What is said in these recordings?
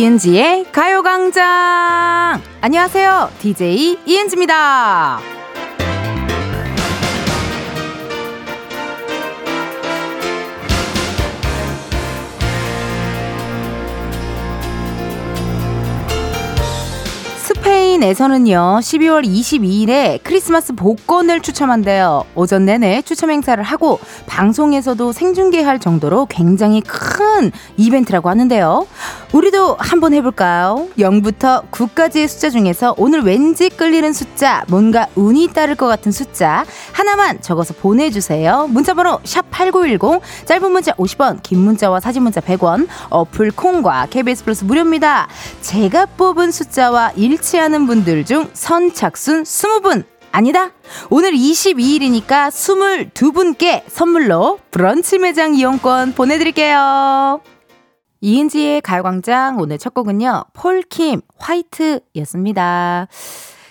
이은지의 가요광장! 안녕하세요. DJ 이은지입니다. 스페인에서는요, 12월 22일에 크리스마스 복권을 추첨한대요. 오전 내내 추첨 행사를 하고 방송에서도 생중계할 정도로 굉장히 큰 이벤트라고 하는데요. 우리도 한번 해볼까요? 0부터 9까지의 숫자 중에서 오늘 왠지 끌리는 숫자, 뭔가 운이 따를 것 같은 숫자 하나만 적어서 보내주세요. 문자번호 샵8910, 짧은 문자 50원, 긴 문자와 사진 문자 100원, 어플 콩과 KBS 플러스 무료입니다. 제가 뽑은 숫자와 일치하는 분들 중 선착순 20분 아니다. 오늘 22일이니까 22분께 선물로 브런치 매장 이용권 보내드릴게요. 이은지의 가요광장 오늘 첫 곡은요. 폴킴 화이트였습니다.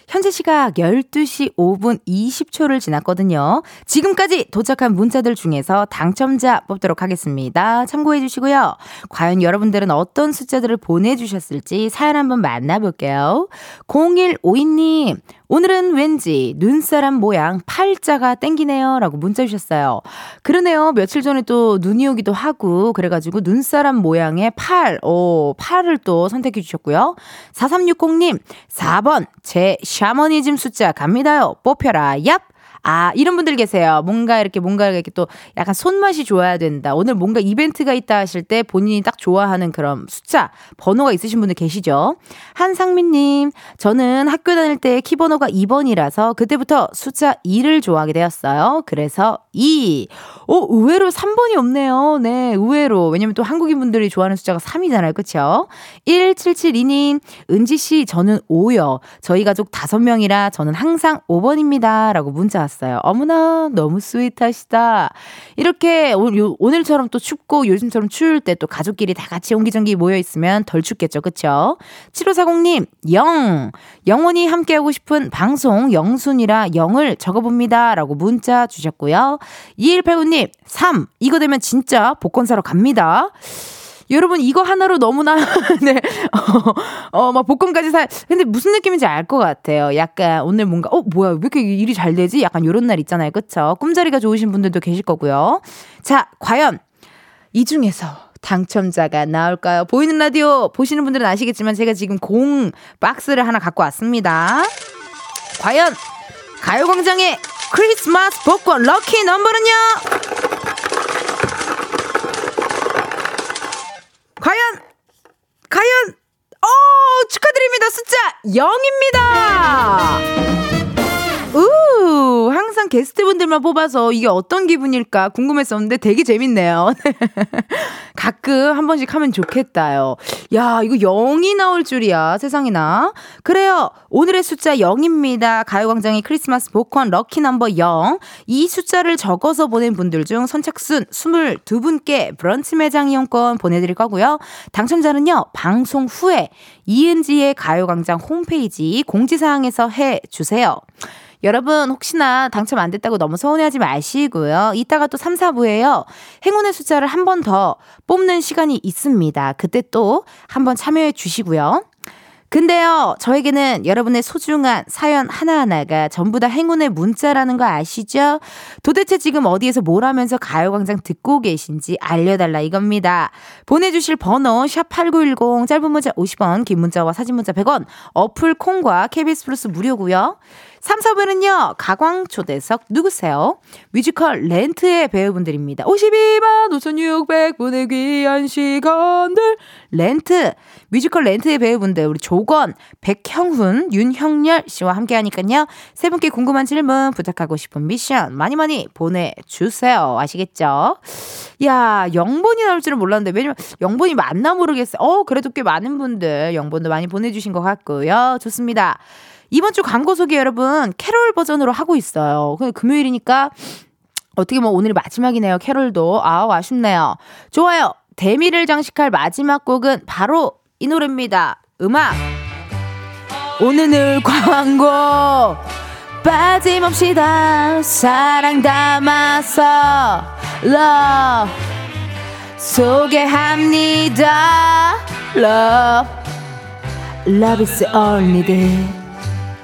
현재 시각 12시 5분 20초를 지났거든요. 지금까지 도착한 문자들 중에서 당첨자 뽑도록 하겠습니다. 참고해 주시고요. 과연 여러분들은 어떤 숫자들을 보내주셨을지 사연 한번 만나볼게요. 0152님, 오늘은 왠지 눈사람 모양 팔자가 땡기네요. 라고 문자 주셨어요. 그러네요. 며칠 전에 또 눈이 오기도 하고, 그래가지고 눈사람 모양의 팔, 오, 팔을 또 선택해 주셨고요. 4360님, 4번, 제 샤머니즘 숫자 갑니다요. 뽑혀라, 얍! 아, 이런 분들 계세요. 뭔가 이렇게 뭔가 이렇게 또 약간 손맛이 좋아야 된다. 오늘 뭔가 이벤트가 있다 하실 때 본인이 딱 좋아하는 그런 숫자, 번호가 있으신 분들 계시죠? 한상민님, 저는 학교 다닐 때 키번호가 2번이라서 그때부터 숫자 2를 좋아하게 되었어요. 그래서 2. 오, 의외로 3번이 없네요. 네, 의외로. 왜냐면 또 한국인 분들이 좋아하는 숫자가 3이잖아요. 그쵸? 1772님, 은지씨, 저는 5요. 저희 가족 5명이라 저는 항상 5번입니다. 라고 문자 왔어요. 어머나, 너무 스윗하시다. 이렇게 오늘처럼 또 춥고 요즘처럼 추울 때 또 가족끼리 다 같이 옹기종기 모여있으면 덜 춥겠죠. 그쵸? 7540님, 영. 영원히 함께하고 싶은 방송 영순이라 영을 적어봅니다. 라고 문자 주셨고요. 2189님, 3. 이거 되면 진짜 복권 사러 갑니다. 여러분 이거 하나로 너무나 네. 어, 어, 막 복권까지 사. 근데 무슨 느낌인지 알 것 같아요. 약간 오늘 뭔가 어, 뭐야? 왜 이렇게 일이 잘 되지? 약간 요런 날 있잖아요. 그쵸 꿈자리가 좋으신 분들도 계실 거고요. 자, 과연 이 중에서 당첨자가 나올까요? 보이는 라디오 보시는 분들은 아시겠지만 제가 지금 공 박스를 하나 갖고 왔습니다. 과연 가요광장의 크리스마스 복권 럭키 넘버는요? 과연 과연 어 축하드립니다. 숫자 0입니다 우 항상 게스트분들만 뽑아서 이게 어떤 기분일까 궁금했었는데 되게 재밌네요 가끔 한 번씩 하면 좋겠다요. 야, 이거 0이 나올 줄이야. 세상에나. 그래요. 오늘의 숫자 0입니다. 가요광장의 크리스마스 복권 럭키 넘버 0. 이 숫자를 적어서 보낸 분들 중 선착순 22분께 브런치 매장 이용권 보내드릴 거고요. 당첨자는요, 방송 후에 이은지의 가요광장 홈페이지 공지사항에서 해 주세요. 여러분 혹시나 당첨 안 됐다고 너무 서운해하지 마시고요. 이따가 또 3, 4부에요. 행운의 숫자를 한 번 더 뽑는 시간이 있습니다. 그때 또 한 번 참여해 주시고요. 근데요, 저에게는 여러분의 소중한 사연 하나하나가 전부 다 행운의 문자라는 거 아시죠? 도대체 지금 어디에서 뭘 하면서 가요광장 듣고 계신지 알려달라 이겁니다. 보내주실 번호, 샵8910, 짧은 문자 50원, 긴 문자와 사진 문자 100원, 어플 콩과 KBS 플러스 무료고요 3, 4분은요, 가광 초대석 누구세요? 뮤지컬 렌트의 배우분들입니다. 52만 5,600분의 귀한 시간들. 렌트. 뮤지컬 렌트의 배우분들, 우리 조권, 백형훈, 윤형렬 씨와 함께 하니까요. 세 분께 궁금한 질문, 부탁하고 싶은 미션 많이 많이 보내주세요. 아시겠죠? 야, 영본이 나올 줄은 몰랐는데, 왜냐면 영본이 맞나 모르겠어요. 어, 그래도 꽤 많은 분들 영본도 많이 보내주신 것 같고요. 좋습니다. 이번 주 광고 소개 여러분 캐롤 버전으로 하고 있어요. 금요일이니까 어떻게 뭐 오늘이 마지막이네요. 캐롤도. 아우 아쉽네요. 좋아요. 대미를 장식할 마지막 곡은 바로 이 노래입니다. 음악. 오늘 광고 빠짐없이 다 사랑 담아서 love 소개합니다. love love is all needed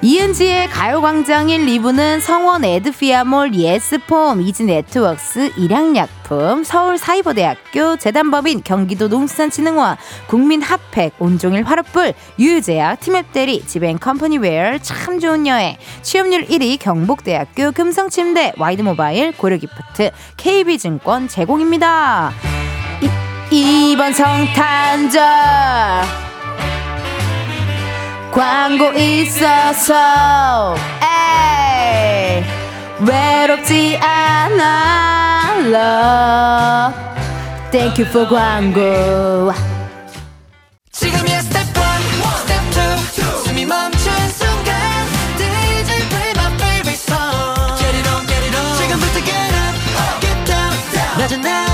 이은지의 가요광장 1, 2부는 성원 에드피아몰, 예스폼, 이즈네트웍스, 일양약품, 서울사이버대학교, 재단법인, 경기도 농수산진흥원, 국민핫팩, 온종일 화롯불, 유유제약, 티맵대리, 지벤컴퍼니웨어, 참 좋은 여행, 취업률 1위 경북대학교 금성침대, 와이드모바일, 고려기프트, KB증권 제공입니다. 이, 이번 성탄절 광고 있어서 에이 외롭지 않아 love thank you for 광고 지금이야 스텝 1, 스텝 2 숨이 멈춘 순간 DJ play my favorite song Get it on, get it on 지금부터 get up, get down 낮은 아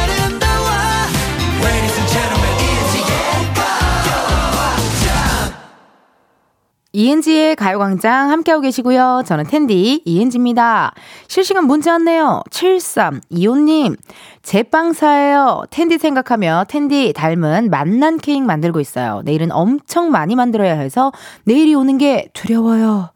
이은지의 가요광장 함께하고 계시고요. 저는 텐디 이은지입니다. 실시간 문자 왔네요. 7325님. 제빵사예요. 텐디 생각하며 텐디 닮은 만난 케이크 만들고 있어요. 내일은 엄청 많이 만들어야 해서 내일이 오는 게 두려워요.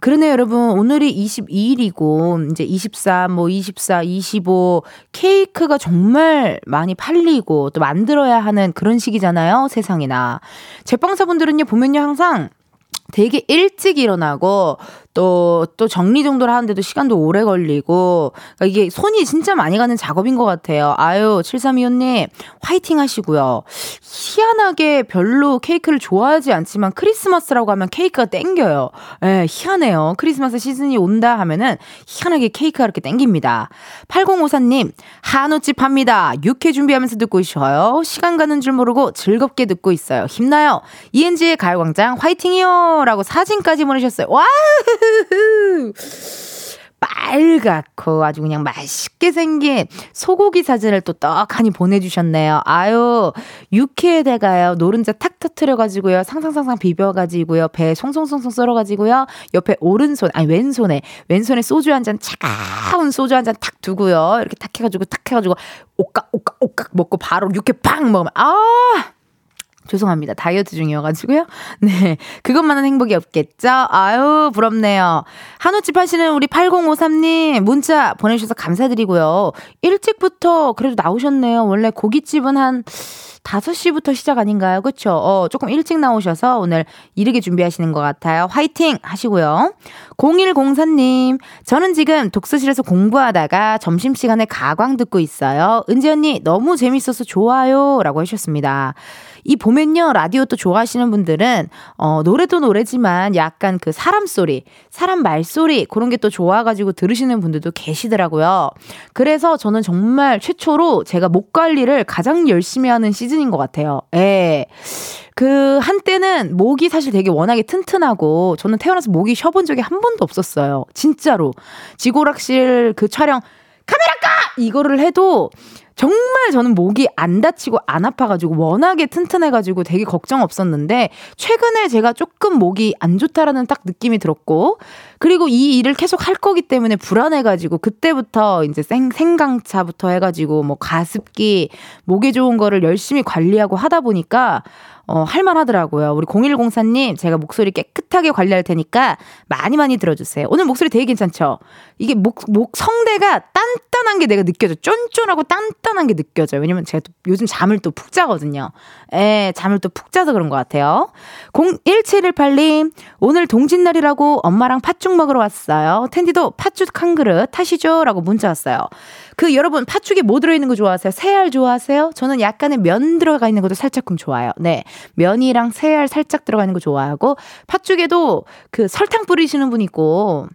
그러네요, 여러분. 오늘이 22일이고, 이제 23, 뭐 24, 25, 케이크가 정말 많이 팔리고 또 만들어야 하는 그런 시기잖아요, 세상이나. 제빵사분들은요, 보면요, 항상 되게 일찍 일어나고 또, 또 정리정돈을 하는데도 시간도 오래 걸리고, 그러니까 이게 손이 진짜 많이 가는 작업인 것 같아요. 아유, 7325님, 화이팅 하시고요. 희한하게 별로 케이크를 좋아하지 않지만 크리스마스라고 하면 케이크가 땡겨요. 예, 희한해요. 크리스마스 시즌이 온다 하면은 희한하게 케이크가 이렇게 땡깁니다. 8054님, 한우집 합니다. 육회 준비하면서 듣고 있어요. 시간 가는 줄 모르고 즐겁게 듣고 있어요. 힘나요. 이은지의 가요광장 화이팅이요! 라고 사진까지 보내셨어요. 와! 빨갛고 아주 그냥 맛있게 생긴 소고기 사진을 또 떡하니 보내주셨네요. 아유, 육회에다가요, 노른자 탁 터트려가지고요, 상상상상 비벼가지고요, 배 송송송송 썰어가지고요, 옆에 오른손, 아니 왼손에, 왼손에 소주 한 잔, 차가운 소주 한 잔 탁 두고요, 이렇게 탁 해가지고, 탁 해가지고, 오깍, 오깍, 오깍 먹고 바로 육회 빵 먹으면, 아! 죄송합니다. 다이어트 중이어가지고요. 네. 그것만은 행복이 없겠죠? 아유, 부럽네요. 한우집 하시는 우리 8053님, 문자 보내주셔서 감사드리고요. 일찍부터 그래도 나오셨네요. 원래 고깃집은 한, 5시부터 시작 아닌가요? 그쵸? 어, 조금 일찍 나오셔서 오늘 이르게 준비하시는 것 같아요. 화이팅! 하시고요. 0104님, 저는 지금 독서실에서 공부하다가 점심시간에 가광 듣고 있어요. 은지 언니, 너무 재밌어서 좋아요. 라고 하셨습니다. 이 보면요, 라디오 또 좋아하시는 분들은, 어, 노래도 노래지만 약간 그 사람 소리, 사람 말소리, 그런 게 또 좋아가지고 들으시는 분들도 계시더라고요. 그래서 저는 정말 최초로 제가 목 관리를 가장 열심히 하는 시즌인 것 같아요. 예. 그 한때는 목이 사실 되게 워낙에 튼튼하고 저는 태어나서 목이 쉬어본 적이 한 번도 없었어요. 진짜로. 지고락실 그 촬영 카메라 까! 이거를 해도 정말 저는 목이 안 다치고 안 아파가지고 워낙에 튼튼해가지고 되게 걱정 없었는데 최근에 제가 조금 목이 안 좋다라는 딱 느낌이 들었고 그리고 이 일을 계속 할 거기 때문에 불안해가지고 그때부터 이제 생, 생강차부터 해가지고 뭐 가습기 목에 좋은 거를 열심히 관리하고 하다 보니까 어, 할만하더라고요. 우리 0104님, 제가 목소리 깨끗하게 관리할 테니까 많이 많이 들어주세요. 오늘 목소리 되게 괜찮죠? 이게 목, 목 성대가 단단한 게 내가 느껴져. 쫀쫀하고 단단한 게 느껴져요. 왜냐면 제가 또 요즘 잠을 또 푹 자거든요. 예, 잠을 또 푹 자서 그런 것 같아요. 01718님, 오늘 동짓날이라고 엄마랑 팥죽 먹으러 왔어요. 텐디도 팥죽 한 그릇 타시죠? 라고 문자 왔어요. 그 여러분 팥죽에 뭐 들어있는 거 좋아하세요? 새알 좋아하세요? 저는 약간의 면 들어가 있는 것도 살짝끔 좋아요. 네. 면이랑 새알 살짝 들어가 있는 거 좋아하고 팥죽에도 그 설탕 뿌리시는 분 있고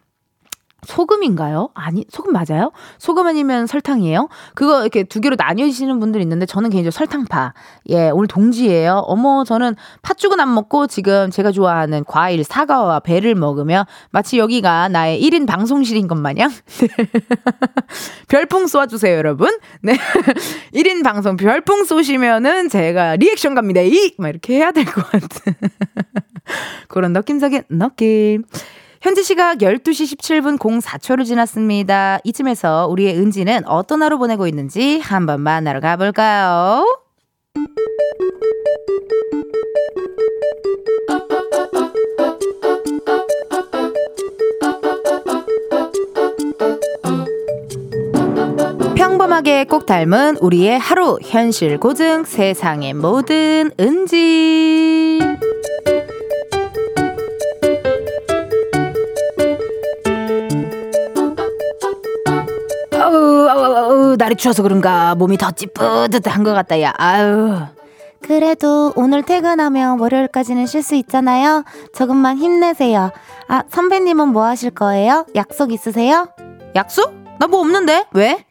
소금인가요? 아니, 소금 맞아요? 소금 아니면 설탕이에요? 그거 이렇게 두 개로 나뉘시는 분들 있는데 저는 개인적으로 설탕파. 예, 오늘 동지예요. 어머, 저는 팥죽은 안 먹고 지금 제가 좋아하는 과일, 사과와 배를 먹으며 마치 여기가 나의 1인 방송실인 것 마냥. 별풍 쏘아주세요, 여러분. 네. 1인 방송 별풍 쏘시면은 제가 리액션 갑니다. 이! 막 이렇게 해야 될 것 같은. 그런 느낌적인 느낌. 현재 시각 12시 17분 04초를 지났습니다. 이쯤에서 우리의 은지는 어떤 하루 보내고 있는지 한번 만나러 가볼까요? 평범하게 꼭 닮은 우리의 하루 현실 고증 세상의 모든 은지 날이 추워서 그런가 몸이 더 찌뿌듯한 것 같다 야 아유 그래도 오늘 퇴근하면 월요일까지는 쉴 수 있잖아요. 조금만 힘내세요. 아, 선배님은 뭐 하실 거예요? 약속 있으세요? 약속? 나 뭐 없는데? 왜?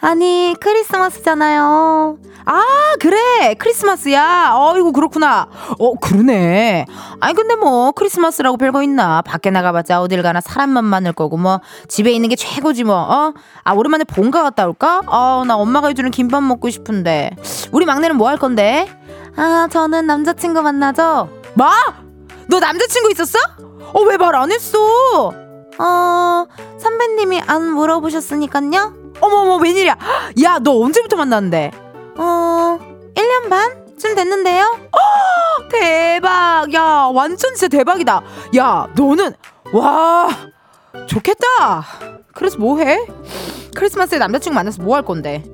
아니, 크리스마스잖아요. 아, 그래. 크리스마스야. 어이구, 그렇구나. 어, 그러네. 아니, 근데 뭐, 크리스마스라고 별거 있나. 밖에 나가봤자 어딜 가나 사람만 많을 거고, 뭐, 집에 있는 게 최고지, 뭐, 어? 아, 오랜만에 본가 갔다 올까? 어, 나 엄마가 해주는 김밥 먹고 싶은데. 우리 막내는 뭐 할 건데? 아, 저는 남자친구 만나죠? 뭐? 너 남자친구 있었어? 어, 왜 말 안 했어? 어, 선배님이 안 물어보셨으니깐요? 어머머, 웬일이야. 야, 너 언제부터 만났는데? 어, 1년 반쯤 됐는데요? 어, 대박. 야, 완전 진짜 대박이다. 야, 너는, 와, 좋겠다. 그래서 뭐 해? 크리스마스에 남자친구 만나서 뭐 할 건데?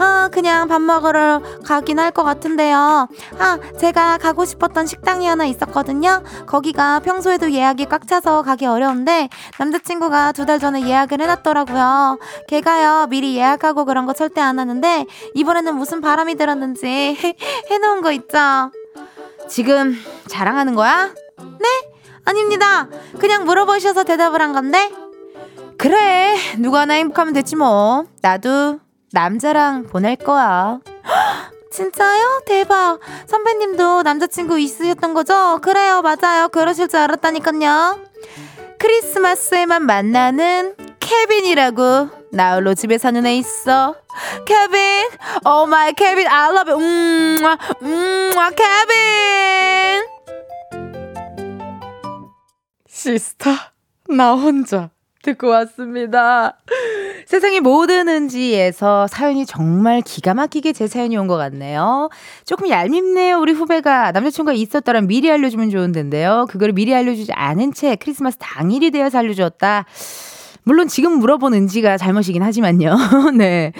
아, 그냥 밥 먹으러 가긴 할 것 같은데요. 아, 제가 가고 싶었던 식당이 하나 있었거든요. 거기가 평소에도 예약이 꽉 차서 가기 어려운데 남자친구가 두 달 전에 예약을 해놨더라고요. 걔가요, 미리 예약하고 그런 거 절대 안 하는데 이번에는 무슨 바람이 들었는지 해, 해놓은 거 있죠. 지금 자랑하는 거야? 네? 아닙니다. 그냥 물어보셔서 대답을 한 건데. 그래, 누가 하나 행복하면 됐지 뭐. 나도 남자랑 보낼 거야. 진짜요? 대박. 선배님도 남자친구 있으셨던 거죠? 그래요, 맞아요. 그러실 줄 알았다니까요. 크리스마스에만 만나는 케빈이라고 나홀로 집에 사는 애 있어. 케빈, Oh my 케빈, I love you. 음, 음, 케빈. 시스타, 나 혼자 듣고 왔습니다. 세상의 모든 은지에서 사연이 정말 기가 막히게 제 사연이 온 것 같네요. 조금 얄밉네요. 우리 후배가 남자친구가 있었다면 미리 알려주면 좋은데요. 그걸 미리 알려주지 않은 채 크리스마스 당일이 되어서 알려주었다. 물론 지금 물어본 은지가 잘못이긴 하지만요. 네.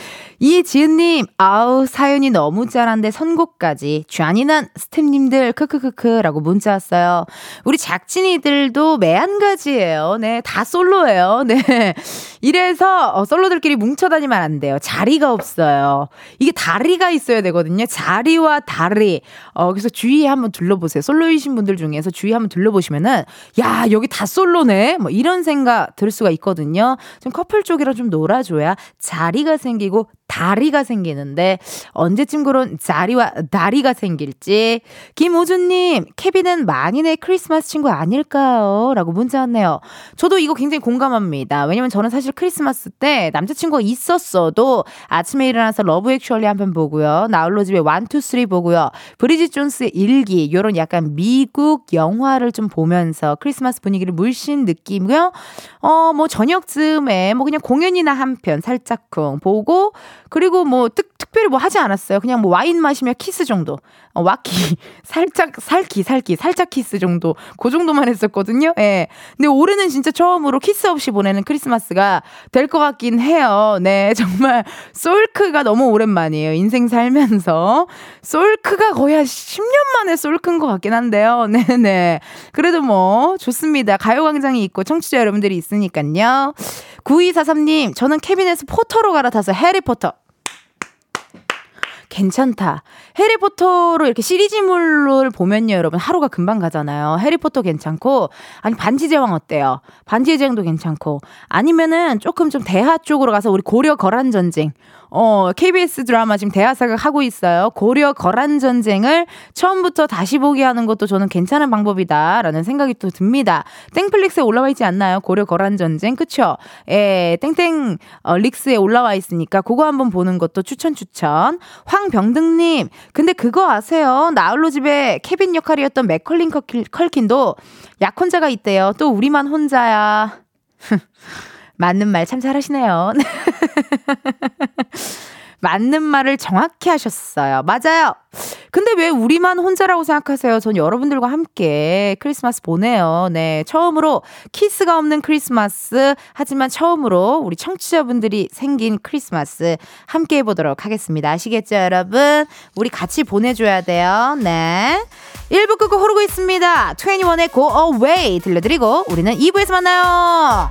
이지은님, 아우, 사연이 너무 짠한데 선곡까지. 쥐안이난 스탭님들, 크크크크 라고 문자 왔어요. 우리 작진이들도 매한가지예요. 네. 다 솔로예요. 네. 이래서 어, 솔로들끼리 뭉쳐다니면 안 돼요. 자리가 없어요. 이게 다리가 있어야 되거든요. 자리와 다리. 어, 그래서 주위에 한번 둘러보세요. 솔로이신 분들 중에서 주위에 한번 둘러보시면은, 야, 여기 다 솔로네? 뭐 이런 생각 들 수가 있거든요. 좀 커플 쪽이랑 좀 놀아줘야 자리가 생기고 다리가 생기는데 언제쯤 그런 자리와 다리가 생길지 김호준님 케빈은 만인의 크리스마스 친구 아닐까요? 라고 문자 왔네요. 저도 이거 굉장히 공감합니다. 왜냐면 저는 사실 크리스마스 때 남자친구가 있었어도 아침에 일어나서 러브 액츄얼리 한 편 보고요. 나홀로 집에 one two three 보고요. 브리짓 존스의 일기 요런 약간 미국 영화를 좀 보면서 크리스마스 분위기를 물씬 느끼고요. 어 뭐 저녁쯤에 뭐 그냥 공연이나 한 편 살짝쿵 보고 그리고 뭐 특, 특별히 뭐 하지 않았어요. 그냥 뭐 와인 마시며 키스 정도. 어, 와키. 살짝, 살기, 살기, 살짝 키스 정도. 그 정도만 했었거든요. 예. 근데 올해는 진짜 처음으로 키스 없이 보내는 크리스마스가 될 것 같긴 해요. 네. 정말 솔크가 너무 오랜만이에요. 인생 살면서. 솔크가 거의 한 10년 만에 솔크인 것 같긴 한데요. 네네. 그래도 뭐, 좋습니다. 가요광장이 있고 청취자 여러분들이 있으니까요. 9243님, 저는 캐비넷에 포터로 갈아타서 해리포터. 괜찮다. 해리포터로 이렇게 시리즈물을 보면요, 여러분. 하루가 금방 가잖아요. 해리포터 괜찮고, 아니, 반지 제왕 어때요? 반지 제왕도 괜찮고, 아니면은 조금 좀 대하 쪽으로 가서 우리 고려 거란 전쟁. 어, KBS 드라마 지금 대하사극 하고 있어요. 고려 거란 전쟁을 처음부터 다시 보게 하는 것도 저는 괜찮은 방법이다라는 생각이 또 듭니다. 땡플릭스에 올라와 있지 않나요? 고려 거란 전쟁. 그쵸? 예, 땡땡 어, 릭스에 올라와 있으니까 그거 한번 보는 것도 추천 추천. 황병등님, 근데 그거 아세요? 나홀로 집에 케빈 역할이었던 맥컬린 컬킨도 약혼자가 있대요. 또 우리만 혼자야. 맞는 말 참 잘하시네요. 맞는 말을 정확히 하셨어요. 맞아요. 근데 왜 우리만 혼자라고 생각하세요? 전 여러분들과 함께 크리스마스 보내요. 네. 처음으로 키스가 없는 크리스마스. 하지만 처음으로 우리 청취자분들이 생긴 크리스마스 함께 해보도록 하겠습니다. 아시겠죠, 여러분? 우리 같이 보내줘야 돼요. 네. 1부 끄고 흐르고 있습니다. 21의 Go Away 들려드리고 우리는 2부에서 만나요.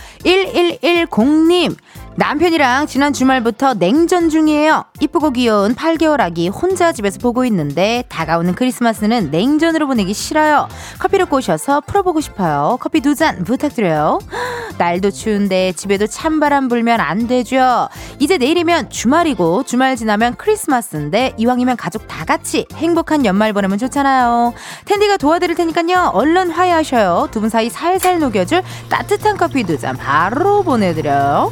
1110님 남편이랑 지난 주말부터 냉전 중이에요. 이쁘고 귀여운 8개월 아기 혼자 집에서 보고 있는데 다가오는 크리스마스는 냉전으로 보내기 싫어요. 커피를 꼬셔서 풀어보고 싶어요. 커피 두 잔 부탁드려요. 날도 추운데 집에도 찬바람 불면 안 되죠. 이제 내일이면 주말이고 주말 지나면 크리스마스인데 이왕이면 가족 다 같이 행복한 연말 보내면 좋잖아요. 텐디가 도와드릴 테니까요. 얼른 화해하셔요. 두 분 사이 살살 녹여줄 따뜻한 커피 두 잔 바로 보내드려요.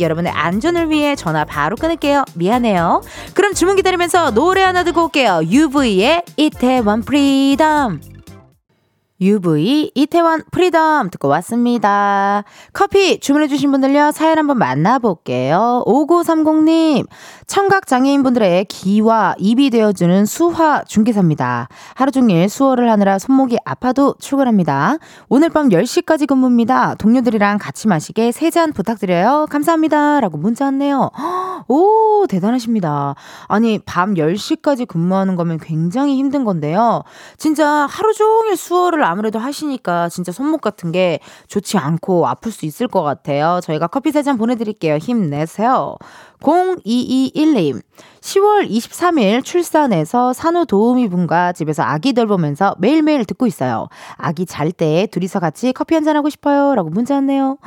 여러분의 안전을 위해 전화 바로 끊을게요. 미안해요. 그럼 주문 기다리면서 노래 하나 듣고 올게요. UV의 이태원 프리덤. UV 이태원 프리덤 듣고 왔습니다. 커피 주문해주신 분들요, 사연 한번 만나볼게요. 5930님, 청각장애인분들의 귀와 입이 되어주는 수화 중개사입니다. 하루 종일 수어를 하느라 손목이 아파도 출근합니다. 오늘 밤 10시까지 근무입니다. 동료들이랑 같이 마시게 세 잔 부탁드려요. 감사합니다. 라고 문자 왔네요. 오, 대단하십니다. 아니, 밤 10시까지 근무하는 거면 굉장히 힘든 건데요. 진짜 하루 종일 수어를 아무래도 하시니까 진짜 손목 같은 게 좋지 않고 아플 수 있을 것 같아요. 저희가 커피 세 잔 보내드릴게요. 힘내세요. 0221님, 10월 23일 출산해서 산후 도우미 분과 집에서 아기 돌보면서 매일매일 듣고 있어요. 아기 잘 때 둘이서 같이 커피 한잔 하고 싶어요. 라고 문자 왔네요.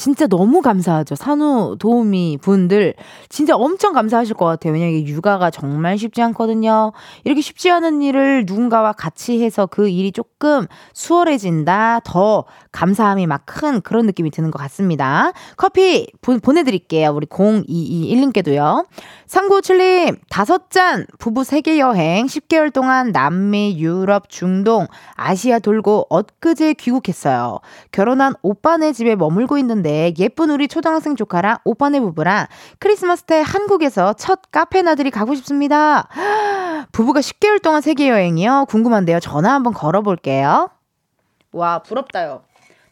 진짜 너무 감사하죠. 산후 도우미 분들 진짜 엄청 감사하실 것 같아요. 왜냐면 육아가 정말 쉽지 않거든요. 이렇게 쉽지 않은 일을 누군가와 같이 해서 그 일이 조금 수월해진다. 더 감사함이 막 큰 그런 느낌이 드는 것 같습니다. 커피 보, 보내드릴게요. 우리 0221님께도요. 3957님, 다섯 잔 부부 세계 여행 10개월 동안 남미, 유럽, 중동, 아시아 돌고 엊그제 귀국했어요. 결혼한 오빠네 집에 머물고 있는데 예쁜 우리 초등학생 조카랑 오빠네 부부랑 크리스마스 때 한국에서 첫 카페 나들이 가고 싶습니다. 부부가 10개월 동안 세계 여행이요? 궁금한데요. 전화 한번 걸어볼게요. 와, 부럽다요.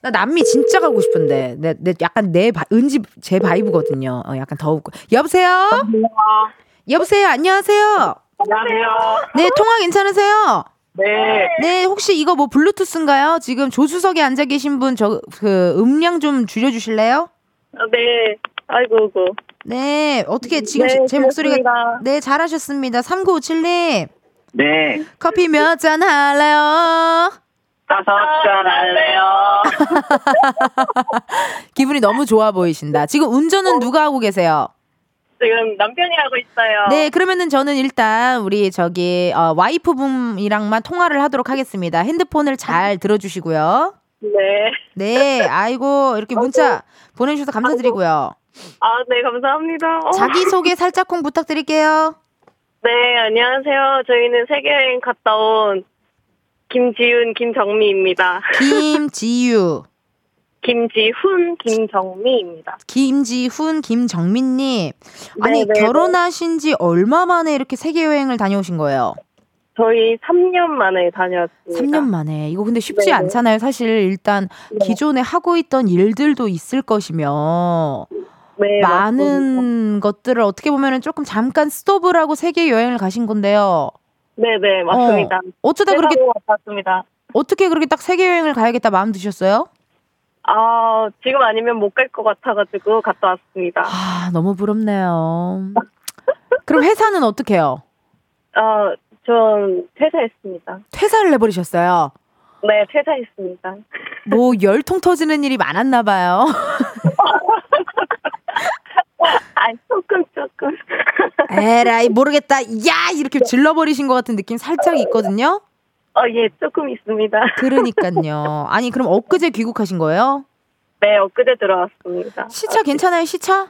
나 남미 진짜 가고 싶은데. 내, 내 약간 내 바, 은지 제 바이브거든요. 어, 약간 더우고. 여보세요? 여보세요? 안녕하세요? 안녕하세요. 네, 통화 괜찮으세요? 네. 네, 혹시 이거 뭐 블루투스인가요? 지금 조수석에 앉아 계신 분 저 그 음량 좀 줄여 주실래요? 어, 네. 아이고, 그. 네, 어떻게 지금 네, 제 목소리가 그렇습니다. 네, 잘하셨습니다. 3957님. 네. 커피 몇 잔 할래요? 다섯 잔 할래요. 기분이 너무 좋아 보이신다. 지금 운전은 누가 하고 계세요? 지금 남편이 하고 있어요. 네, 그러면은 저는 일단 우리 저기 어, 와이프분이랑만 통화를 하도록 하겠습니다. 핸드폰을 잘 들어주시고요. 네. 네, 아이고 이렇게 문자 보내주셔서 감사드리고요. 아, 네, 감사합니다. 어. 자기 소개 살짝쿵 부탁드릴게요. 네, 안녕하세요. 저희는 세계 여행 갔다 온 김지윤, 김정미입니다. 김지유, 김지훈, 김정미입니다. 김지훈, 김정민님. 아니, 네, 네, 결혼하신 지 얼마 만에 이렇게 세계여행을 다녀오신 거예요? 저희 3년 만에 다녔습니다. 3년 만에. 이거 근데 쉽지 네. 않잖아요. 사실 일단 네. 기존에 하고 있던 일들도 있을 것이며 네, 맞습니다. 많은 것들을 어떻게 보면은 조금 잠깐 스톱을 하고 세계 여행을 가신 건데요. 네, 네, 맞습니다. 어, 어쩌다 그렇게 왔습니다. 어떻게 그렇게 딱 세계 여행을 가야겠다 마음 드셨어요? 아, 지금 아니면 못 갈 것 같아가지고 갔다 왔습니다. 아, 너무 부럽네요. 그럼 회사는 어떻게 해요? 아, 전 퇴사했습니다. 퇴사를 해버리셨어요. 네, 퇴사했습니다. 뭐 열통 터지는 일이 많았나 봐요. 아, 조금, 조금. 에라이 모르겠다. 야 이렇게 질러버리신 것 같은 느낌 살짝 있거든요. 어, 예, 조금 있습니다. 그러니까요. 아니 그럼 엊그제 귀국하신 거예요? 네, 엊그제 들어왔습니다. 시차 괜찮아요? 시차?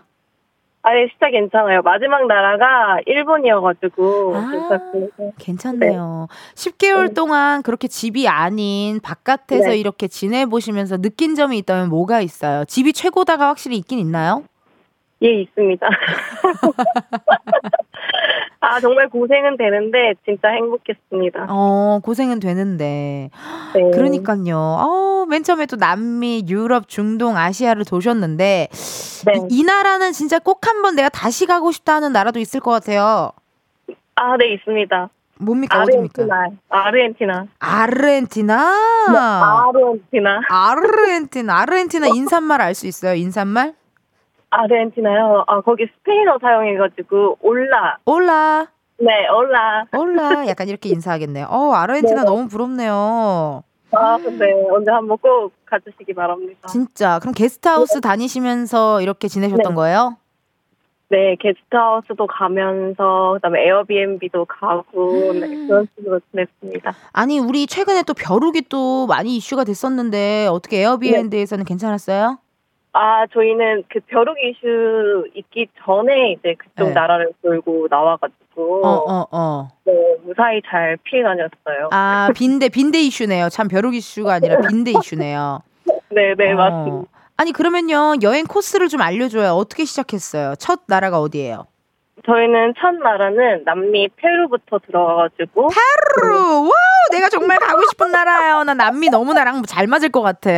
아예 진짜 괜찮아요. 마지막 나라가 일본이어가지고 아. 괜찮습니다. 괜찮네요. 10개월 동안 그렇게 집이 아닌 바깥에서 네. 이렇게 지내보시면서 느낀 점이 있다면 뭐가 있어요? 집이 최고다가 확실히 있긴 있나요? 예, 있습니다. 아, 정말 고생은 되는데 진짜 행복했습니다. 어, 고생은 되는데. 네. 그러니까요. 어, 맨 처음에 또 남미, 유럽, 중동, 아시아를 도셨는데 네. 이, 이 나라는 진짜 꼭 한번 내가 다시 가고 싶다 하는 나라도 있을 것 같아요. 아, 네, 있습니다. 뭡니까? 어디입니까? 아르헨티나. 아르헨티나. 아르헨티나. 아르헨티나. 아르헨티나. 아르헨티나 인사말 알 수 있어요? 인사말? 아르헨티나요. 아, 거기 스페인어 사용해가지고 올라. 올라. 네, 올라. 올라. 약간 이렇게 인사하겠네요. 어, 아르헨티나 네. 너무 부럽네요. 아, 네. 언제 한번 꼭 가주시기 바랍니다. 진짜. 그럼 게스트하우스 다니시면서 이렇게 지내셨던 네. 거예요? 네, 게스트하우스도 가면서 그다음에 에어비앤비도 가고 네, 음. 그런 식으로 지냈습니다. 아니, 우리 최근에 또 벼룩이 또 많이 이슈가 됐었는데 어떻게 에어비앤드에서는 괜찮았어요? 아, 저희는 그 벼룩 이슈 있기 전에 이제 그쪽 네. 나라를 돌고 나와가지고 어, 어, 어. 네, 무사히 잘 피해 다녔어요. 아, 빈대, 빈대 이슈네요. 참 벼룩 이슈가 아니라 빈대 이슈네요. 네, 네, 어. 맞습니다. 아니, 그러면요, 여행 코스를 좀 알려줘요. 어떻게 시작했어요? 첫 나라가 어디예요? 저희는 첫 나라는 남미 페루부터 들어가가지고 페루! 와우! 내가 정말 가고 싶은 나라예요. 나 남미 너무 나랑 잘 맞을 것 같아.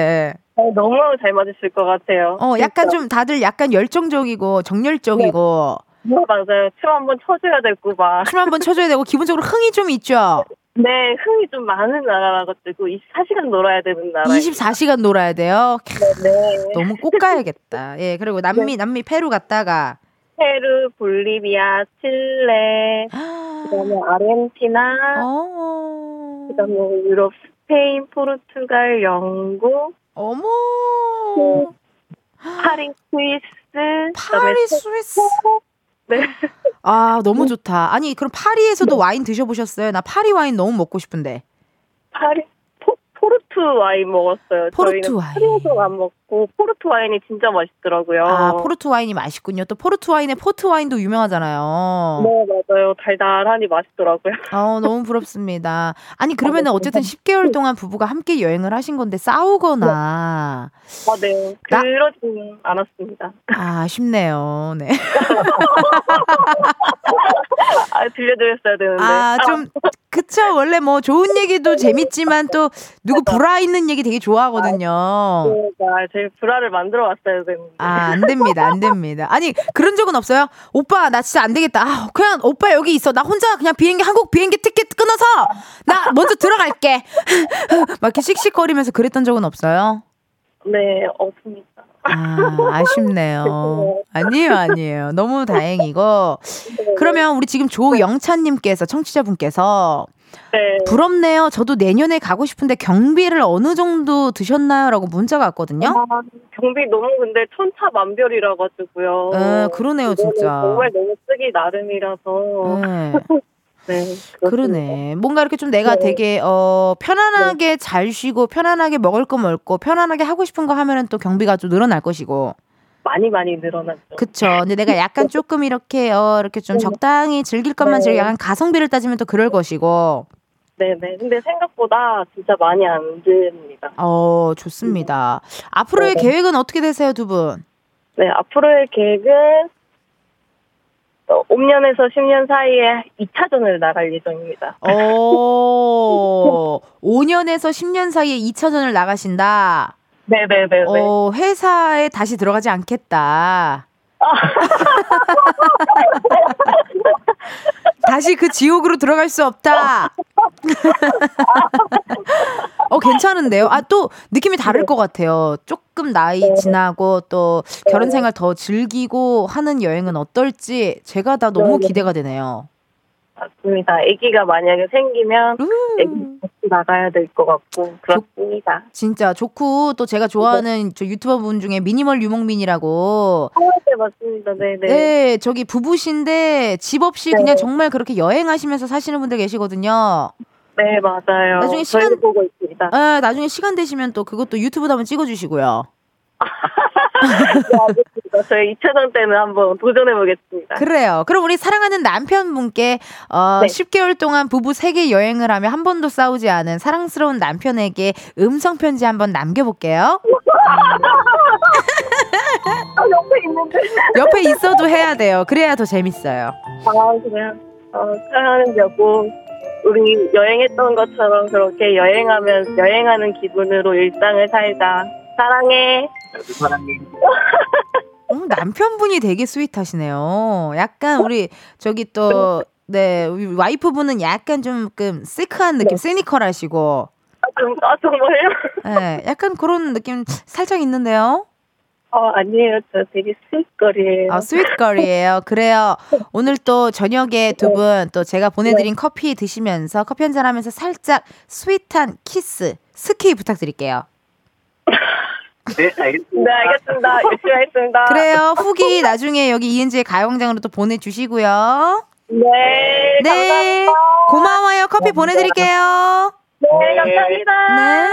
어, 너무 잘 맞으실 것 같아요. 어, 약간 진짜. 좀 다들 약간 열정적이고 정열적이고 네, 맞아요. 춤 한번 쳐줘야 되고 막. 춤 한번 쳐줘야 되고 기본적으로 흥이 좀 있죠. 네, 흥이 좀 많은 나라라가지고 24시간 놀아야 되는 나라. 24시간 놀아야 돼요. 캬, 네. 너무 꼭 가야겠다. 예, 그리고 남미 남미 페루 갔다가 페루, 볼리비아, 칠레, 그다음에 아르헨티나, 어. 그다음에 유럽, 스페인, 포르투갈, 영국, 어머. 파리, 스위스, 파리 스위스. 네. 아, 너무 좋다. 아니, 그럼 파리에서도 와인 드셔보셨어요? 나 파리 와인 너무 먹고 싶은데. 파리 포, 포르투 와인 먹었어요. 포르투 와인. 파리에서 안 먹고 포르투 와인이 진짜 맛있더라고요. 아, 포르투 와인이 맛있군요. 또 포르투 와인에 포트 와인도 유명하잖아요. 네, 맞아요. 달달하니 맛있더라고요. 어, 너무 부럽습니다. 아니, 그러면은 어쨌든 10개월 동안 부부가 함께 여행을 하신 건데 싸우거나. 아, 네. 나- 그러진 않았습니다. 아, 아쉽네요. 네. 아, 들려드렸어야 되는데. 아, 좀, 그쵸. 원래 뭐 좋은 얘기도 재밌지만 또 누구 불화 있는 얘기 되게 좋아하거든요. 제가 제일 불화를 만들어 왔어야 되는데. 아, 안 됩니다. 안 됩니다. 아니, 그런 적은 없어요? 오빠, 나 진짜 안 되겠다. 아, 그냥 오빠 여기 있어. 나 혼자 그냥 비행기, 한국 비행기 티켓 끊어서 나 먼저 들어갈게. 막 이렇게 씩씩거리면서 그랬던 적은 없어요? 네, 없습니다. 아, 아쉽네요. 아니에요, 아니에요. 너무 다행이고. 그러면 우리 지금 조영찬님께서, 청취자분께서, 네. 부럽네요. 저도 내년에 가고 싶은데 경비를 어느 정도 드셨나요? 라고 문자가 왔거든요. 아, 경비 너무 근데 천차만별이라 가지고요. 에, 그러네요, 진짜. 정말 너무 쓰기 나름이라서. 네. 네. 그러네. 뭔가 이렇게 좀 내가 네. 되게 어 편안하게 잘 쉬고 편안하게 먹을 거 먹고 편안하게 하고 싶은 거 하면은 또 경비가 좀 늘어날 것이고. 많이 많이 늘어났죠. 그쵸. 근데 내가 약간 조금 이렇게, 어, 이렇게 좀 네. 적당히 즐길 것만 네. 즐겨. 약간 가성비를 따지면 또 그럴 것이고. 네네. 근데 생각보다 진짜 많이 안 듭니다. 어, 좋습니다. 앞으로의 네. 계획은 어떻게 되세요, 두 분? 네, 앞으로의 계획은 어, 5년에서 10년 사이에 2차전을 나갈 예정입니다. 어, 5년에서 10년 사이에 2차전을 나가신다. 네네네네. 어, 회사에 다시 들어가지 않겠다. 다시 그 지옥으로 들어갈 수 없다. 어, 괜찮은데요? 아, 또 느낌이 다를 것 같아요. 조금 나이 지나고 또 결혼 생활 더 즐기고 하는 여행은 어떨지 제가 다 너무. 기대가 되네요. 맞습니다. 아기가 만약에 생기면 음. 아기 같이 나가야 될 것 같고 그렇습니다. 진짜 좋고 또 제가 좋아하는 저 유튜버 분 중에 미니멀 유목민이라고 네, 맞습니다. 네네. 네, 저기 부부신데 집 없이 네. 그냥 정말 그렇게 여행하시면서 사시는 분들 계시거든요. 네, 맞아요. 나중에 시간- 보고 있습니다. 아, 나중에 시간 되시면 또 그것도 유튜브도 한번 찍어주시고요. 네, 알겠습니다. 저희 2차전 때는 한번 도전해 보겠습니다. 그래요. 그럼 우리 사랑하는 남편분께 어, 네. 10개월 동안 부부 세계 여행을 하며 한 번도 싸우지 않은 사랑스러운 남편에게 음성 편지 한번 남겨볼게요. 아, 옆에 있는데. 옆에 있어도 해야 돼요. 그래야 더 재밌어요. 아, 그냥 어, 사랑하는 여보. 우리 여행했던 것처럼 그렇게 여행하면 여행하는 기분으로 일상을 살자. 사랑해. 어, 남편분이 되게 sweet하시네요. 약간 우리 저기 또 네, 우리 와이프분은 약간 좀금 chic한 느낌, 시니컬하시고, 아, 좀, 아 정말요? 예, 약간 그런 느낌 살짝 있는데요. 어, 아니에요. 저 되게 sweet girl이에요. 아, sweet girl이에요. 그래요. 오늘 또 저녁에 두 분 또 제가 보내드린 커피 드시면서 커피 한잔 하면서 살짝 sweet한 키스, 스키 부탁드릴게요. 네, 알겠습니다. 네, 알겠습니다. 열심히 하겠습니다. 그래요. 후기 나중에 여기 이은지의 가요광장으로 또 보내주시고요. 네, 네. 감사합니다. 고마워요. 커피 보내드릴게요. 네, 감사합니다. 네.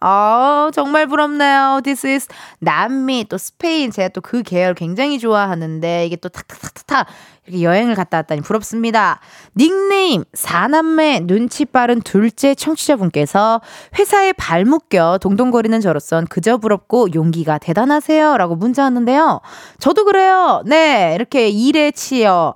아, 정말 부럽네요. This is 남미, 또 스페인. 제가 또 그 계열 굉장히 좋아하는데, 이게 또 탁탁탁탁탁 이렇게 여행을 갔다 왔다니 부럽습니다. 닉네임, 사남매 눈치 빠른 둘째 청취자분께서 회사에 껴 동동거리는 저로선 그저 부럽고 용기가 대단하세요. 라고 문자 왔는데요. 저도 그래요. 네. 이렇게 일에 치여,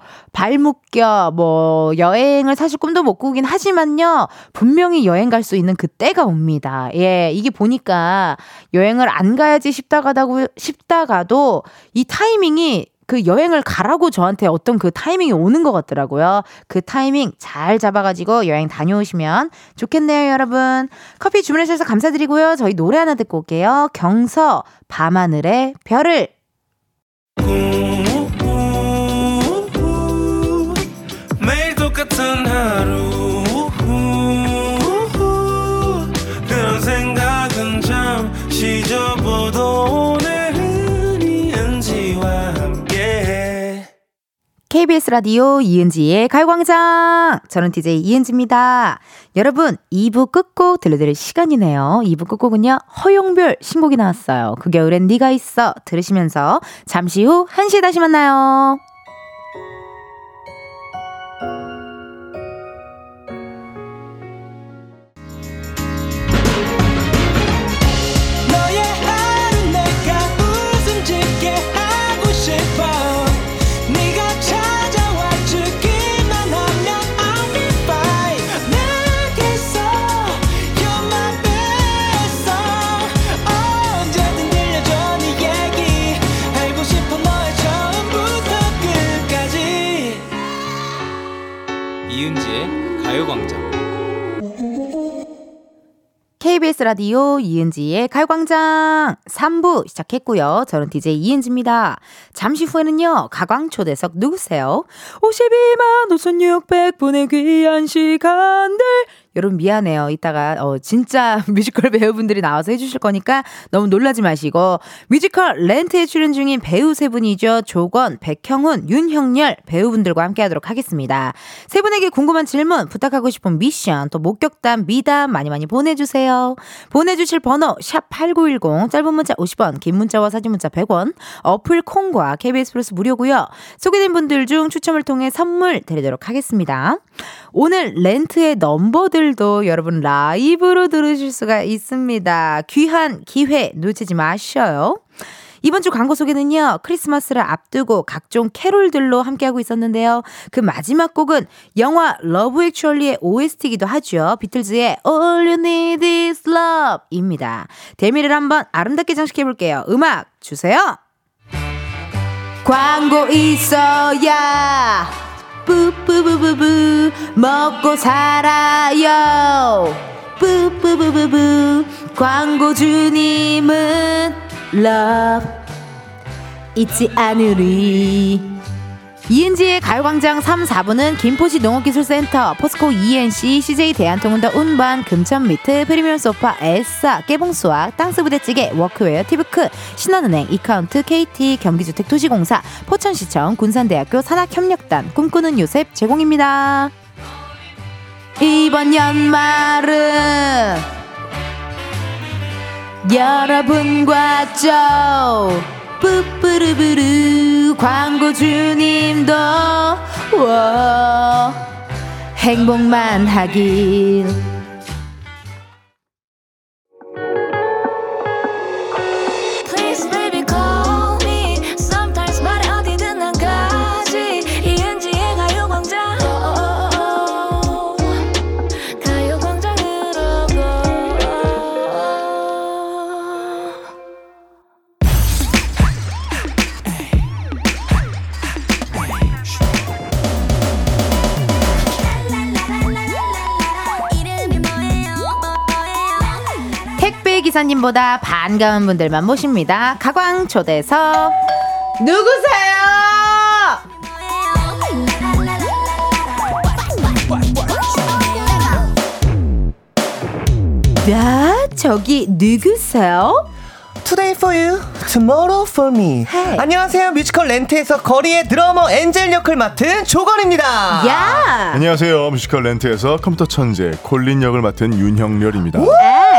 껴, 뭐, 여행을 사실 꿈도 못 꾸긴 하지만요. 분명히 여행 갈 수 있는 그 때가 옵니다. 예. 이게 보니까 여행을 안 가야지 싶다가다고, 싶다가도 이 타이밍이 그 여행을 가라고 저한테 어떤 그 타이밍이 오는 것 같더라고요. 그 타이밍 잘 잡아가지고 여행 다녀오시면 좋겠네요, 여러분. 커피 주문해주셔서 감사드리고요. 저희 노래 하나 듣고 올게요. 경서, 밤하늘의 별을. KBS 라디오 이은지의 가요광장. 저는 DJ 이은지입니다. 여러분, 2부 끝곡 들려드릴 시간이네요. 2부 끝곡은요, 허용별 신곡이 나왔어요. 그 겨울엔 네가 있어. 들으시면서 잠시 후 1시에 다시 만나요. KBS 라디오 이은지의 가요광장 3부 시작했고요. 저는 DJ 이은지입니다. 잠시 후에는요. 가광초대석 누구세요? 52만 5,600분의 귀한 시간들 여러분 미안해요. 이따가 어 진짜 뮤지컬 배우분들이 나와서 해주실 거니까 너무 놀라지 마시고 뮤지컬 렌트에 출연 중인 배우 세 분이죠. 조권, 백형훈, 윤형렬 배우분들과 함께하도록 하겠습니다. 세 분에게 궁금한 질문, 부탁하고 싶은 미션, 또 목격담, 미담 많이 많이 보내주세요. 보내주실 번호 샵 #8910 짧은 문자 50원, 긴 문자와 사진 문자 100원. 어플 콩과 KBS 플러스 무료고요. 소개된 분들 중 추첨을 통해 선물 드리도록 하겠습니다. 오늘 렌트의 넘버들 도 여러분 라이브로 들으실 수가 있습니다. 귀한 기회 놓치지 마셔요. 이번 주 광고 소개는요, 크리스마스를 앞두고 각종 캐롤들로 함께하고 있었는데요. 그 마지막 곡은 영화 Love Actually의 OST이기도 하죠. 비틀즈의 All You Need Is Love 입니다. 대미를 한번 아름답게 장식해볼게요. 음악 주세요! 광고 있어야 뿌뿌부부부 먹고 살아요. 뿌뿌부부부 광고주님은 love. 잊지 않으리 이은지의 가요광장 3, 4부는 김포시 농업기술센터, 포스코 E&C, CJ 대한통운 더 운반, 금천미트, 프리미엄 소파, 에싸, 깨봉수학, 땅스부대찌개, 워크웨어, 티브크, 신한은행, 이카운트, KT, 경기주택도시공사, 포천시청, 군산대학교 산학협력단, 꿈꾸는 요셉 제공입니다. 이번 연말은 여러분과 좀 뿌뿌르부르 광고 주님도 워. 행복만 하길 택배 기사님보다 반가운 분들만 모십니다. 가광초대석 누구세요? 야, 저기 누구세요? Today for you, tomorrow for me. Hey. 안녕하세요. 뮤지컬 렌트에서 거리의 드러머 엔젤 역을 맡은 조권입니다. 야, 안녕하세요. 뮤지컬 렌트에서 컴퓨터 천재 콜린 역을 맡은 윤형렬입니다. 에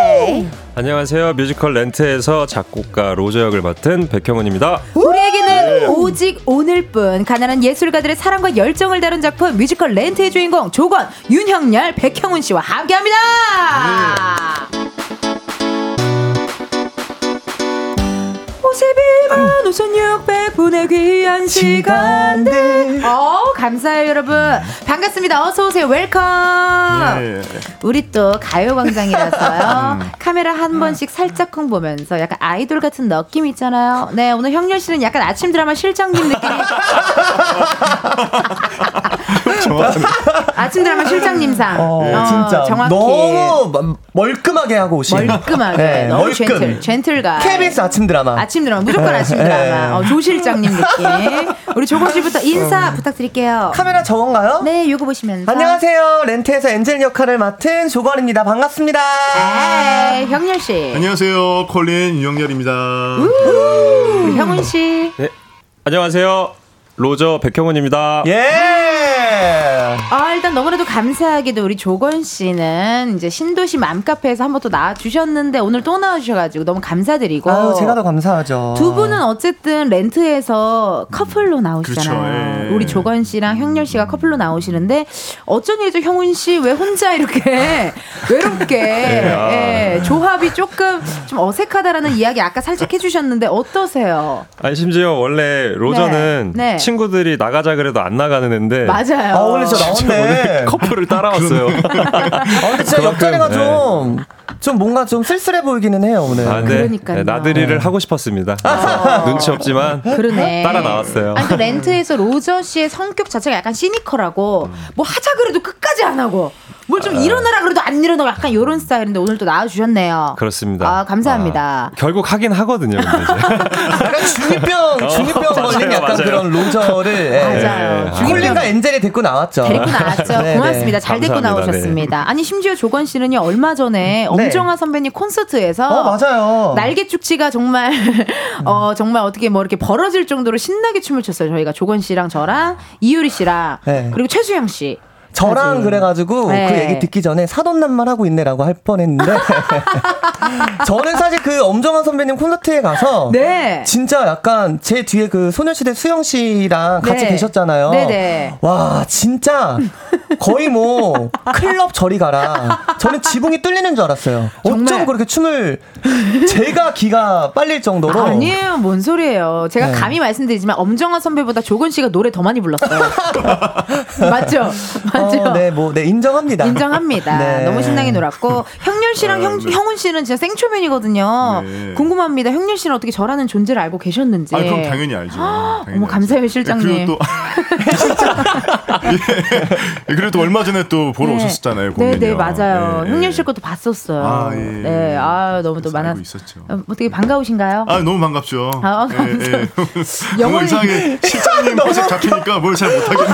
안녕하세요. 뮤지컬 렌트에서 작곡가 로저 역을 맡은 백형훈입니다. 우리에게는 예. 오직 오늘뿐 가난한 예술가들의 사랑과 열정을 다룬 작품 뮤지컬 렌트의 주인공 조권 윤형렬 백형훈 씨와 함께합니다. 예. 51만 5,600분의 귀한 시간들. 어 감사해요, 여러분. 반갑습니다. 어서오세요. Welcome. 예. 우리 또 가요광장이라서요. 음. 카메라 한 번씩 음. 살짝쿵 보면서 약간 아이돌 같은 느낌 있잖아요. 네, 오늘 형렬 씨는 약간 아침 드라마 실장님 느낌. 아침 드라마 실장님상. 어, 어, 진짜. 정확히. 너무 멀끔하게 하고 오신. 멀끔하게. 네, 너무 멀끔. 젠틀, 젠틀가. KBS 아침 드라마. 아침 드라마, 무조건 아침 네. 드라마. 어, 조 실장님 느낌. 우리 조건 씨부터 인사 부탁드릴게요. 카메라 저건가요? 네, 요거 보시면서. 안녕하세요. 렌트에서 엔젤 역할을 맡은 조건입니다. 반갑습니다. 에이, 형렬 씨. 안녕하세요. 콜린 윤형렬입니다. 우리 형훈 씨. 네. 안녕하세요. 로저 백형훈입니다. 예. 아, 일단 너무나도 감사하게도 우리 조건 씨는 이제 신도시 맘카페에서 한 번 또 나와주셨는데 오늘 또 나와주셔가지고 너무 감사드리고. 아유, 제가 더 감사하죠. 두 분은 어쨌든 렌트에서 커플로 나오시잖아요. 그렇죠, 예. 우리 조건 씨랑 형렬 씨가 커플로 나오시는데 어쩐 일이죠, 형훈 씨 왜 혼자 이렇게 외롭게 아. 예, 조합이 조금 좀 어색하다라는 이야기 아까 살짝 해주셨는데 어떠세요? 아니 심지어 원래 로저는 네, 네. 친구들이 나가자 그래도 안 나가는 애인데 맞아 요. 아, 오늘 저 나왔네. 커플을 따라왔어요. 아, 근데 진짜 옆자리가 네. 좀, 좀 뭔가 좀 쓸쓸해 보이기는 해요, 오늘. 아, 네. 그러니까요. 네, 나들이를 하고 싶었습니다. 그래서 눈치 없지만 그러네. 따라 나왔어요. 아니, 그 렌트에서 로저 씨의 성격 자체가 약간 시니컬하고 뭐 하자 그래도 끝까지 안 하고 뭘 좀 일어나라 그래도 안 일어나고 약간 이런 스타일인데 오늘 또 나와주셨네요. 그렇습니다. 아, 감사합니다. 아, 결국 하긴 하거든요. 약간 중이병, 중이병 어, 걸린 맞아요, 약간 맞아요. 그런 로저를 예. 맞아요. 중이병- 콜린과 엔젤이 데리고 나왔죠. 데리고 나왔죠. 네, 고맙습니다. 네. 잘 데리고 감사합니다. 나오셨습니다. 아니 심지어 조건 씨는요 얼마 전에 엄정화 선배님 콘서트에서 어, 맞아요. 날개 축치가 정말 어 정말 어떻게 뭐 이렇게 벌어질 정도로 신나게 춤을 췄어요. 저희가 조건 씨랑 저랑 이유리 씨랑 네. 그리고 최수영 씨. 저랑. 그래가지고 네. 그 얘기 듣기 전에 사돈남말 하고 있네라고 할 뻔했는데 저는 사실 그 엄정한 선배님 콘서트에 가서 네. 진짜 약간 제 뒤에 그 소녀시대 수영 씨랑 같이 네. 계셨잖아요. 네네. 와 진짜 거의 뭐 클럽 저리 가라. 저는 지붕이 뚫리는 줄 알았어요. 어쩜 정말. 그렇게 춤을 제가 기가 빨릴 정도로 아니에요, 뭔 소리예요. 제가 네. 감히 말씀드리지만 엄정화 선배보다 조건 씨가 노래 더 많이 불렀어요. 맞죠? 맞죠? 어, 네, 뭐, 네, 인정합니다. 인정합니다. 네. 너무 신나게 놀았고 형렬 씨랑 형, 형훈 씨는 진짜 생초면이거든요. 네. 궁금합니다. 형렬 씨는 어떻게 저라는 존재를 알고 계셨는지. 아, 그럼 당연히 알죠. 당연히 예. 어머 알죠. 감사해요 실장님. 그리고 또 예. 그리고 또 얼마 전에 또 보러 오셨었잖아요. 공연이요. 네네 맞아요. 예, 예. 형렬 씨 것도 봤었어요. 아, 예. 네, 아 너무 또 많아. 있었죠. 어, 어떻게 반가우신가요? 아 너무 반갑죠. 아, 예, 감사합니다. 예. 너무 이상하게 실장님 컨셉 잡히니까 뭘 잘 못하겠네.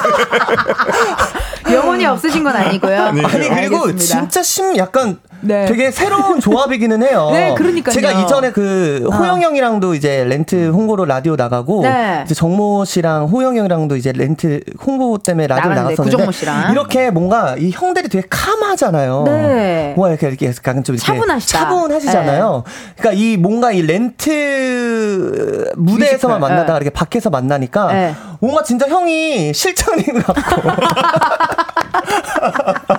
영혼이 없으신 건 아니고요. 네. 아니 그리고 알겠습니다. 진짜 심 약간 네. 되게 새로운 조합이기는 해요. 네, 그러니까요. 제가 이전에 그 어. 호영 형이랑도 이제 렌트 홍보로 라디오 나가고 네. 이제 정모 씨랑 호영 형이랑도 이제 렌트 홍보 때문에 라디오 나갔었는데. 이렇게 뭔가 이 형들이 되게 캄하잖아요. 네. 뭔가 이렇게 이렇게 약간 좀 이렇게 차분하시다. 네. 차분하시잖아요. 그러니까 이 뭔가 이 렌트 무대에서만 뮤지컬, 만나다가 네. 이렇게 밖에서 만나니까 네. 뭔가 진짜 형이 실장님 같고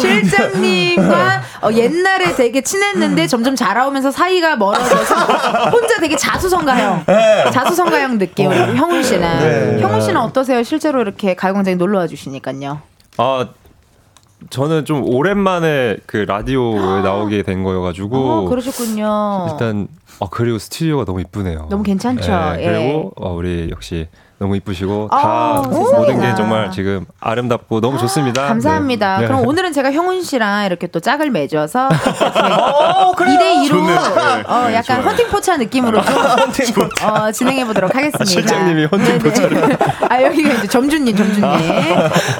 실장님과 어, 옛날에 되게 친했는데 점점 자라오면서 사이가 멀어져서 혼자 되게 자수성가형, 자수성가형 느낌. 우리 형훈 씨는 네. 형훈 씨는 어떠세요? 실제로 이렇게 가요광장에 놀러 와 주시니까요. 아 저는 좀 오랜만에 그 라디오에 나오게 된 거여가지고 어, 그러셨군요. 일단 어 그리고 스튜디오가 너무 이쁘네요. 너무 괜찮죠? 예, 예. 그리고 어, 우리 역시 너무 이쁘시고 아, 다 세상에나. 모든 게 정말 지금 아름답고 너무 좋습니다. 감사합니다. 네. 그럼 오늘은 제가 형훈 씨랑 이렇게 또 짝을 맺어서 어, 그래요. 2대 2로 좋네요. 네, 어, 네, 약간 좋아요. 헌팅 포차 느낌으로 좀 어, 진행해 보도록 하겠습니다. 실장님이 헌팅 포차를. 네네. 아 여기가 이제 점주님, 점주님.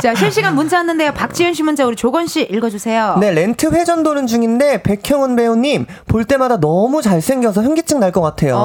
자 실시간 문자 왔는데요. 박지현 씨 문자 우리 조건 씨 읽어주세요. 네, 렌트 회전 도는 중인데 백형은 배우님 볼 때마다 너무 잘생겨서 현기증 날 것 같아요.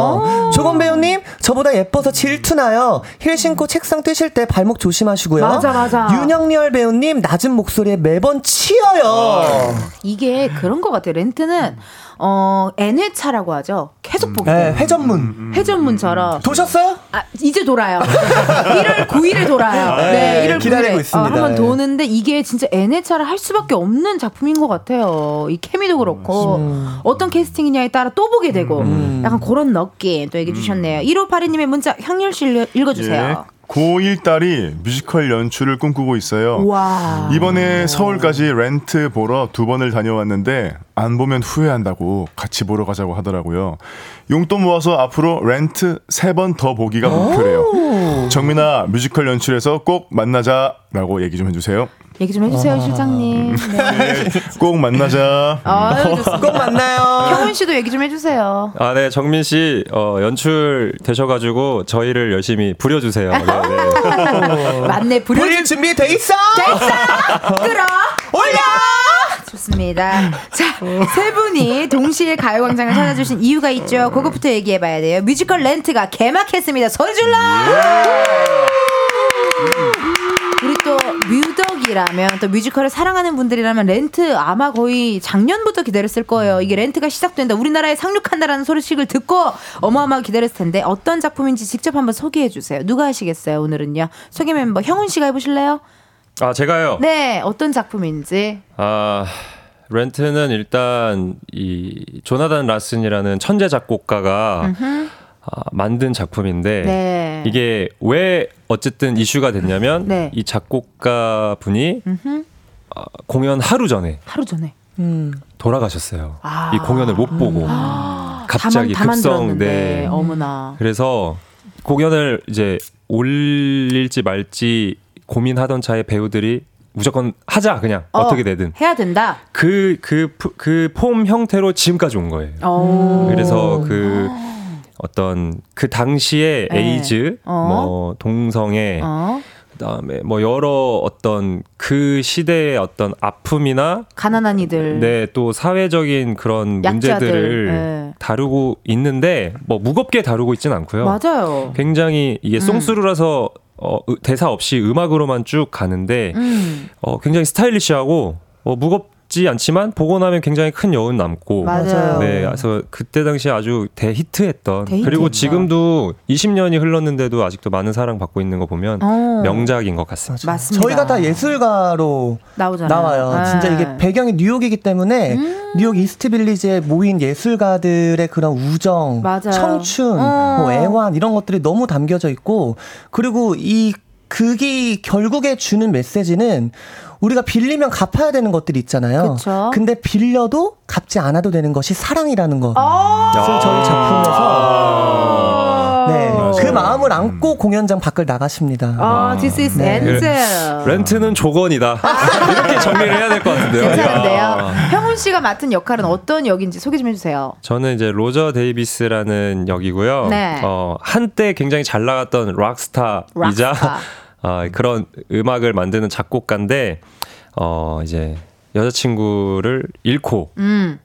오. 조건 배우님 저보다 예뻐서 질투나요. 힐 신고 책상 뜨실 때 발목 조심하시고요. 맞아, 맞아. 윤영렬 배우님 낮은 목소리에 매번 치여요. 이게 그런 것 같아요. 렌트는 어 N회차라고 하죠. 계속 보게 네, 돼요. 회전문. 회전문처럼 도셨어요? 아, 이제 돌아요. 1월 9일에 돌아요. 네, 네, 1월 9일에 기다리고 있습니다. 한번 네. 도는데 이게 진짜 N회차를 할 수밖에 없는 작품인 것 같아요. 이 케미도 그렇고 어떤 캐스팅이냐에 따라 또 보게 되고 음. 약간 그런 느낌 또 얘기해 주셨네요. 1582님의 문자 향렬 씨 읽- 읽어주세요. 예. 고1 딸이 뮤지컬 연출을 꿈꾸고 있어요. 와. 이번에 서울까지 렌트 보러 두 번을 다녀왔는데 안 보면 후회한다고 같이 보러 가자고 하더라고요. 용돈 모아서 앞으로 렌트 세 번 더 보기가 목표래요. 정민아 뮤지컬 연출에서 꼭 만나자라고 얘기 좀 해주세요. 얘기 좀 해주세요, 실장님. 네. 네, 꼭 만나자. 아유, 좋습니다. 꼭 만나요. 형훈 씨도 얘기 좀 해주세요. 아, 네, 정민 씨, 어, 연출 되셔가지고 저희를 열심히 부려주세요. 네, 네. 맞네, 부려 우리 준비 돼 있어? 됐어! 끌어! 올려! 좋습니다. 자, 세 분이 동시에 가요광장을 찾아주신 이유가 있죠. 그것부터 얘기해봐야 돼요. 뮤지컬 렌트가 개막했습니다. 소리 질러! 우리 또 뮤덕이라면 또 뮤지컬을 사랑하는 분들이라면 렌트 아마 거의 작년부터 기다렸을 거예요. 이게 렌트가 시작된다. 우리나라에 상륙한다라는 소식을 듣고 어마어마하게 기다렸을 텐데 어떤 작품인지 직접 한번 소개해 주세요. 누가 하시겠어요? 오늘은요. 소개 멤버 형훈 씨가 해보실래요? 아, 제가요? 네, 어떤 작품인지. 아, 렌트는 일단 이 조나단 라슨이라는 천재 작곡가가 아, 만든 작품인데 네. 이게 왜 어쨌든 이슈가 됐냐면 네. 이 작곡가 분이. 아, 공연 하루 전에 하루 전에. 음. 돌아가셨어요. 아. 이 공연을 못 보고 갑자기 다만, 급성. 네. 어머나. 그래서 공연을 이제 올릴지 말지 고민하던 차에 배우들이 무조건 하자 그냥 어, 어, 떻게 되든 해야 된다. 그 그 그 폼 형태로 지금까지 온 거예요. 오. 그래서 그 어떤 그 당시에 네. 에이즈, 어. 뭐 동성애, 어. 그다음에 뭐 여러 어떤 그 시대의 어떤 아픔이나 가난한 이들. 네 또 사회적인 그런 약자들. 문제들을 네. 다루고 있는데 뭐 무겁게 다루고 있지는 않고요. 맞아요. 굉장히 이게 음. 송수루라서 어, 으- 대사 없이 음악으로만 쭉 가는데 음. 어, 굉장히 스타일리시하고 어, 무겁 지 않지만 보고 나면 굉장히 큰 여운 남고 맞아요. 네, 그래서 그때 당시에 아주 대히트했던 대히트했다. 그리고 지금도 20년이 흘렀는데도 아직도 많은 사랑 받고 있는 거 보면 어. 명작인 것 같습니다. 맞습니다. 저희가 다 예술가로 나오잖아요. 나와요. 네. 진짜 이게 배경이 뉴욕이기 때문에 뉴욕 이스트 빌리지에 모인 예술가들의 그런 우정, 맞아요. 청춘, 어. 뭐 애환 이런 것들이 너무 담겨져 있고 그리고 이 극이 결국에 주는 메시지는 우리가 빌리면 갚아야 되는 것들이 있잖아요. 그쵸. 근데 빌려도 갚지 않아도 되는 것이 사랑이라는 거. 아. 그래서 저희 작품에서 네, 맞아요. 그 마음을 안고 공연장 밖을 나가십니다. 아, this is 네. Ansel. 렌트는 조건이다. 이렇게 정리를 해야 될 것 같은데요. 괜찮은데요. 야. 형훈 씨가 맡은 역할은 어떤 역인지 소개 좀 해주세요. 저는 이제 로저 데이비스라는 역이고요. 네. 어, 한때 굉장히 잘 나갔던 락스타이자 락스타. 어, 그런 음악을 만드는 작곡가인데 어, 이제 여자친구를 잃고 음,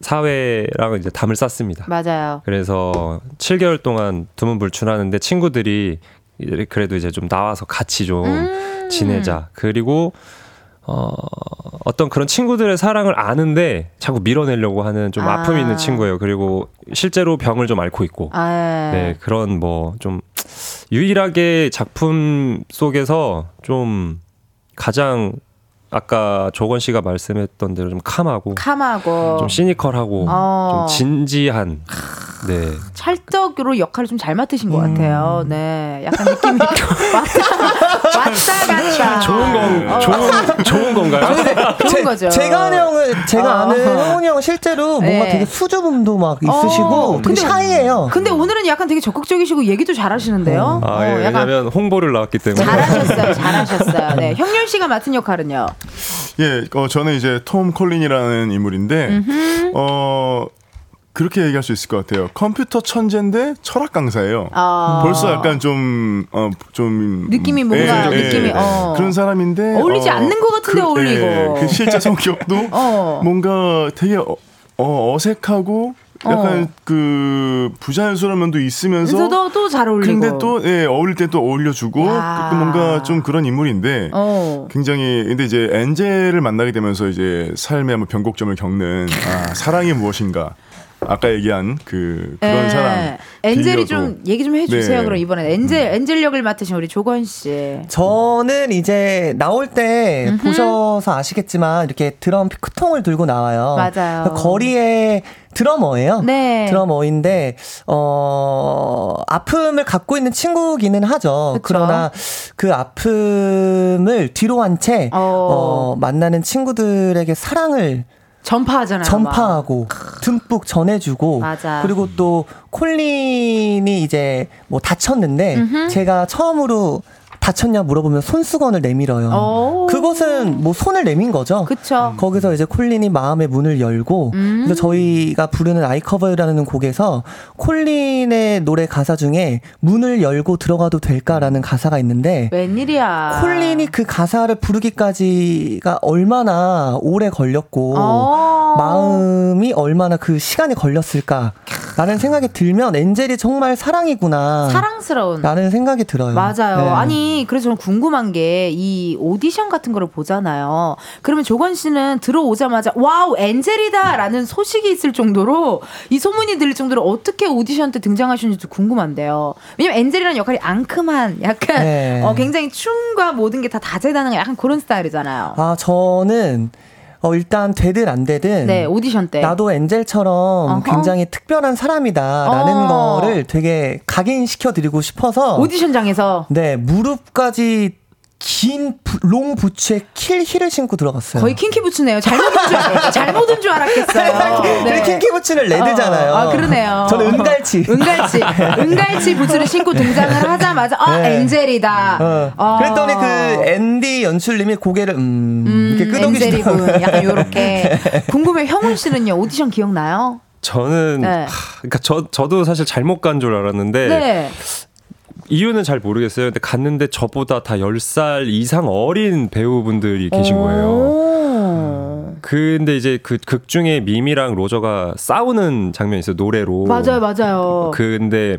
사회랑 이제 담을 쌌습니다. 맞아요. 그래서 7개월 동안 두문불출하는데 친구들이 그래도 이제 좀 나와서 같이 좀 음. 지내자. 그리고 어, 어떤 그런 친구들의 사랑을 아는데 자꾸 밀어내려고 하는 좀 아. 아픔이 있는 친구예요. 그리고 실제로 병을 좀 앓고 있고. 아, 네, 그런 뭐 좀 유일하게 작품 속에서 좀 가장 아까 조건 씨가 말씀했던 대로 좀 캄하고 캄하고 좀 시니컬하고 어. 좀 진지한 네. 찰떡으로 역할을 좀 잘 맡으신 것 음. 같아요. 네, 약간 느낌이 왔다 왔다 갔다. 좋은 건 어. 좋은 좋은 건가요? 좋은 제, 거죠. 제가 아는 형은 제가 어. 아는 형훈이 형은 실제로 뭔가 네. 되게 수줍음도 막 있으시고 어, 되게 근데- 샤이해요. 근데 오늘은 약간 되게 적극적이시고 얘기도 잘하시는데요. 아, 어, 예, 약간 왜냐면 홍보를 나왔기 때문에 잘하셨어요, 잘하셨어요. 네, 형렬 씨가 맡은 역할은요. 예, 어, 저는 이제 톰 콜린이라는 인물인데, 어, 그렇게 얘기할 수 있을 것 같아요. 컴퓨터 천재인데 철학 강사예요. 아. 벌써 약간 좀, 어, 좀. 느낌이 뭔가, 느낌이, 어. 그런 사람인데. 어울리지 않는 것 같은데 그, 어울리고. 예, 그 실제 성격도 어. 뭔가 되게 어, 어, 어색하고 약간 어. 그 부자연스러운 면도 있으면서 그래서도 또잘 어울리고. 근데 또 예, 어울릴 때 또 어울려주고 야. 그 뭔가 좀 그런 인물인데 어. 굉장히 근데 이제 엔젤을 만나게 되면서 이제 삶의 한번 변곡점을 겪는 아, 사랑이 무엇인가 아까 얘기한 그 그런 예. 사랑 엔젤이 빌려도. 좀 얘기 좀 해주세요. 네. 그럼 이번에 엔젤 엔젤 역을 맡으신 우리 조건 씨. 저는 이제 나올 때 음흠. 보셔서 아시겠지만 이렇게 드럼 피크통을 들고 나와요. 맞아요. 거리에 드러머예요. 네. 드러머인데 어 아픔을 갖고 있는 친구기는 하죠. 그쵸. 그러나 그 아픔을 뒤로 한채 어. 어, 만나는 친구들에게 사랑을 전파하잖아요. 전파하고 듬뿍 전해주고 맞아. 그리고 또 콜린이 이제 뭐 다쳤는데 음흠. 제가 처음으로 다쳤냐 물어보면 손수건을 내밀어요. 오. 그것은 뭐 손을 내민 거죠. 그쵸. 거기서 이제 콜린이 마음의 문을 열고 음. 그래서 저희가 부르는 I'll Cover You라는 곡에서 콜린의 노래 가사 중에 문을 열고 들어가도 될까라는 가사가 있는데 웬일이야. 콜린이 그 가사를 부르기까지가 얼마나 오래 걸렸고 어. 마음이 얼마나 그 시간이 걸렸을까 라는 생각이 들면 엔젤이 정말 사랑이구나. 사랑스러운. 라는 생각이 들어요. 맞아요. 네. 아니, 그래서 저는 궁금한 게 이 오디션 같은 거를 보잖아요. 그러면 조권 씨는 들어오자마자 wow, 엔젤이다! 라는 소식이 있을 정도로 이 소문이 들릴 정도로 어떻게 오디션 때 등장하셨는지 궁금한데요. 왜냐면 엔젤이라는 역할이 앙큼한 약간 네. 어, 굉장히 춤과 모든 게 다 다재다능한 약간 그런 스타일이잖아요. 아 저는 어, 일단 되든 안 되든 네, 오디션 때. 나도 엔젤처럼 어허. 굉장히 특별한 사람이다라는 어. 거를 되게 각인시켜 드리고 싶어서 오디션장에서 네 무릎까지 긴 long 부츠에 kill heel을 신고 들어갔어요. 거의 킹키 부츠네요. 잘못 온 줄, 잘못 온줄 알았겠어요. 그 킹키 부츠는 red잖아요. 어, 아, 그러네요. 저는 은갈 은갈치. 은갈치. 은갈치 부츠를 신고 등장을 하자마자 아 네. 엔젤이다. 어. 어. 그랬더니 그 앤디 연출님이 고개를 음, 음, 이렇게 끄덕이시더라고요. 약간 요렇게. 궁금해 형훈 씨는요 오디션 기억나요? 저는 네. 하, 그러니까 저 저도 사실 잘못 간 줄 알았는데 네. 이유는 잘 모르겠어요. 근데 갔는데 저보다 다 10살 이상 어린 배우분들이 계신 거예요. 오. 근데 이제 그 극 중에 미미랑 로저가 싸우는 장면이 있어요. 노래로. 맞아요, 맞아요. 근데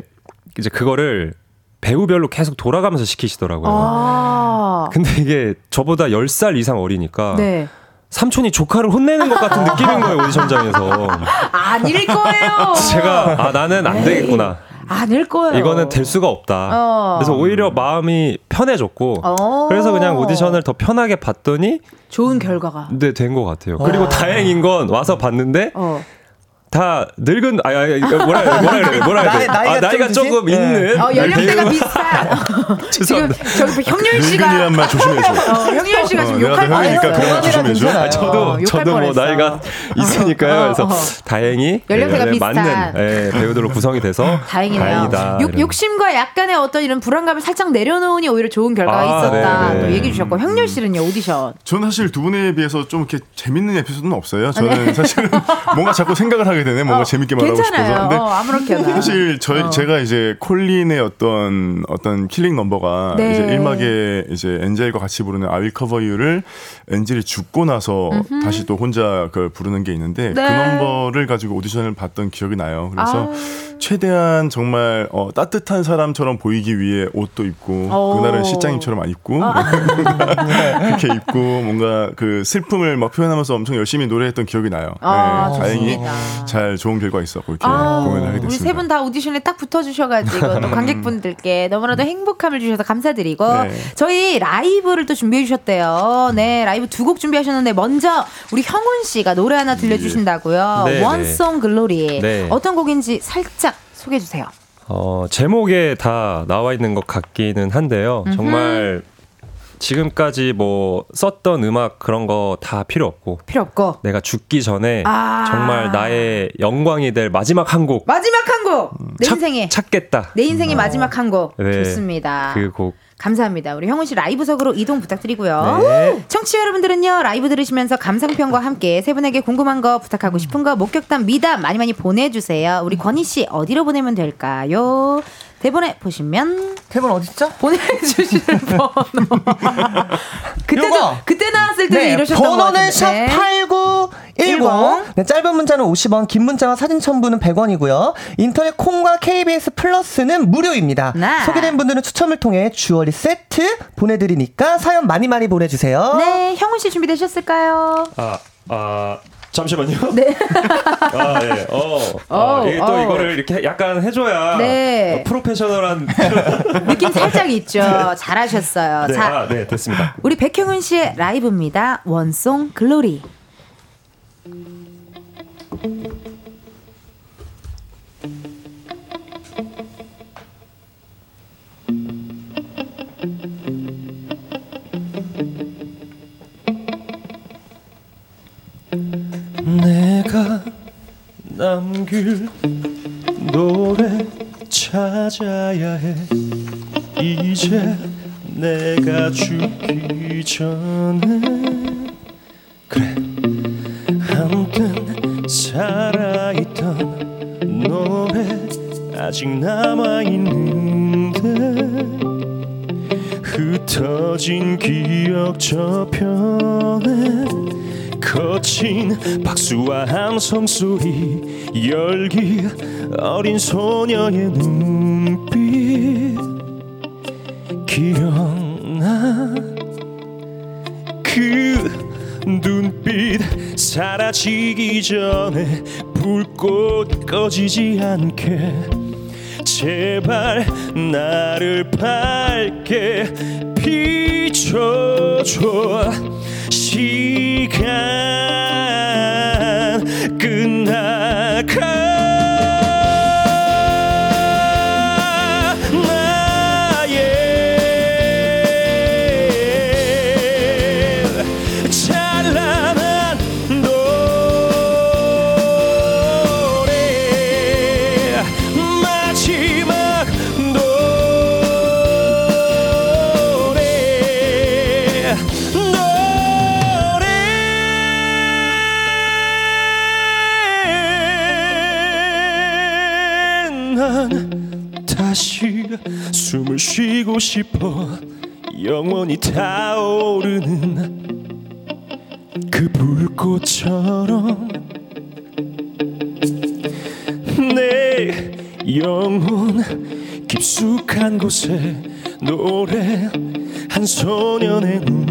이제 그거를 배우별로 계속 돌아가면서 시키시더라고요. 아. 근데 이게 저보다 10살 이상 어리니까 네. 삼촌이 조카를 혼내는 것 같은 느낌인 거예요, 오디션장에서. 아닐 거예요. 제가 아 나는 안 되겠구나. 아닐 거예요. 이거는 될 수가 없다. 어. 그래서 오히려 마음이 편해졌고 어. 그래서 그냥 오디션을 더 편하게 봤더니 좋은 결과가. 네, 된 것 같아요. 그리고 다행인 건 와서 봤는데 어. 다 늙은 아야 아, 뭐라 해야 돼? 뭐라 해야 돼? 뭐라 해야 돼? 나이- 나이 가 아, 나이가 좀 조금? 있는 어, 연령대가 배우. 비슷한. 지금 죄송합니다. 저기 형렬 씨가 늙은이란 말 조심해줘. 어, 형렬 씨가 어, 지금 내가 욕할 뻔했어요. 그런 말 조심해줘. 아, 저도 어, 저도 뭐. 나이가 있으니까요. 어, 그래서 어. 다행히 연령대가 네, 비슷한. 맞는 예, 배우들로 구성이 돼서 다행이네요. 다행이다. 욕. 욕심과 약간의 어떤 이런 불안감을 살짝 내려놓으니 오히려 좋은 결과가 아, 있었다. 네, 네. 또 얘기해 주셨고 형렬 씨는요 오디션. 저는 사실 두 분에 비해서 좀 이렇게 재밌는 에피소드는 없어요. 네. 저는 사실은 뭔가 자꾸 생각을 하게 되네. 뭔가 재밌게 말하고 괜찮아요. 싶어서. 근데 어, 아무렇게나. 사실 저희 어. 제가 이제 콜린의 어떤 어떤 killing 넘버가 네. 이제 1막에 이제 엔젤과 같이 부르는 I Will Cover You를 엔젤이 죽고 나서 다시 또 혼자 그걸 부르는 게 있는데 그 네. 넘버를 가지고 오디션을 봤던 기억이 나요. 그래서 아. 최대한 정말 어, 따뜻한 사람처럼 보이기 위해 옷도 입고 오. 그날은 실장님처럼 안 입고 아. 그렇게 입고 뭔가 그 슬픔을 막 표현하면서 엄청 열심히 노래했던 기억이 나요. 아, 네, 다행히. 잘 좋은 결과 있었고 이렇게 아, 공연을 하게 우리 됐습니다. 세분 다 오디션에 딱 붙어주셔가지고 또 관객분들께 너무나도 행복함을 주셔서 감사드리고 네. 저희 라이브를 또 준비해 주셨대요. 네 라이브 두 곡 준비하셨는데 먼저 우리 형훈 씨가 노래 하나 들려주신다고요. 네, 원송 글로리 네. 어떤 곡인지 살짝 소개해 주세요. 어, 제목에 다 나와 있는 것 같기는 한데요. 정말 지금까지 뭐 썼던 음악 그런 거 다 필요 없고 필요 없고 내가 죽기 전에 아. 정말 나의 영광이 될 마지막 한 곡 마지막 한곡내 인생에 찾겠다. 내 인생의 마지막 한곡 네. 좋습니다. 그 곡. 감사합니다. 우리 형훈 씨 라이브석으로 이동 부탁드리고요. 네. 청취자 여러분들은요 라이브 들으시면서 감상평과 함께 세 분에게 궁금한 거 부탁하고 싶은 거 목격담 미담 많이 많이 보내주세요. 우리 건희 씨 어디로 보내면 될까요? 대본에 보시면 대본 어딨죠? 보내주시는 번호. 그때도 요거. 그때 나왔을 때도 네, 이러셨던 것 번호는 같은데. 샵8910. 네, 짧은 문자는 50원, 긴 문자와 사진 첨부는 100원이고요. 인터넷 콩과 KBS 플러스는 무료입니다. 네. 소개된 분들은 추첨을 통해 주얼리 세트 보내드리니까 사연 많이 많이 보내주세요. 네, 형훈 씨 준비되셨을까요? 아, 아, 잠시만요. 네. 아, 네. 어. 어, 아, 이게 또 어. 이거를 이렇게 약간 해줘야 네. 어, 프로페셔널한. 느낌 살짝 있죠. 잘하셨어요. 네, 자, 아, 네, 됐습니다. 우리 백형훈 씨의 라이브입니다. 원송 글로리. 전에 그래. 한땐 살아있던 노래 아직 남아있는데 흩어진 기억 저편에 거친 박수와 함성 소리 열기 어린 소녀의 눈 지기 전에 불꽃 꺼지지 않게. 제발 나를 밝게 비춰줘. 시간 숨을 쉬고 싶어 영원히 타오르는 그 불꽃처럼 내 영혼 깊숙한 곳에 노래 한 소년의 눈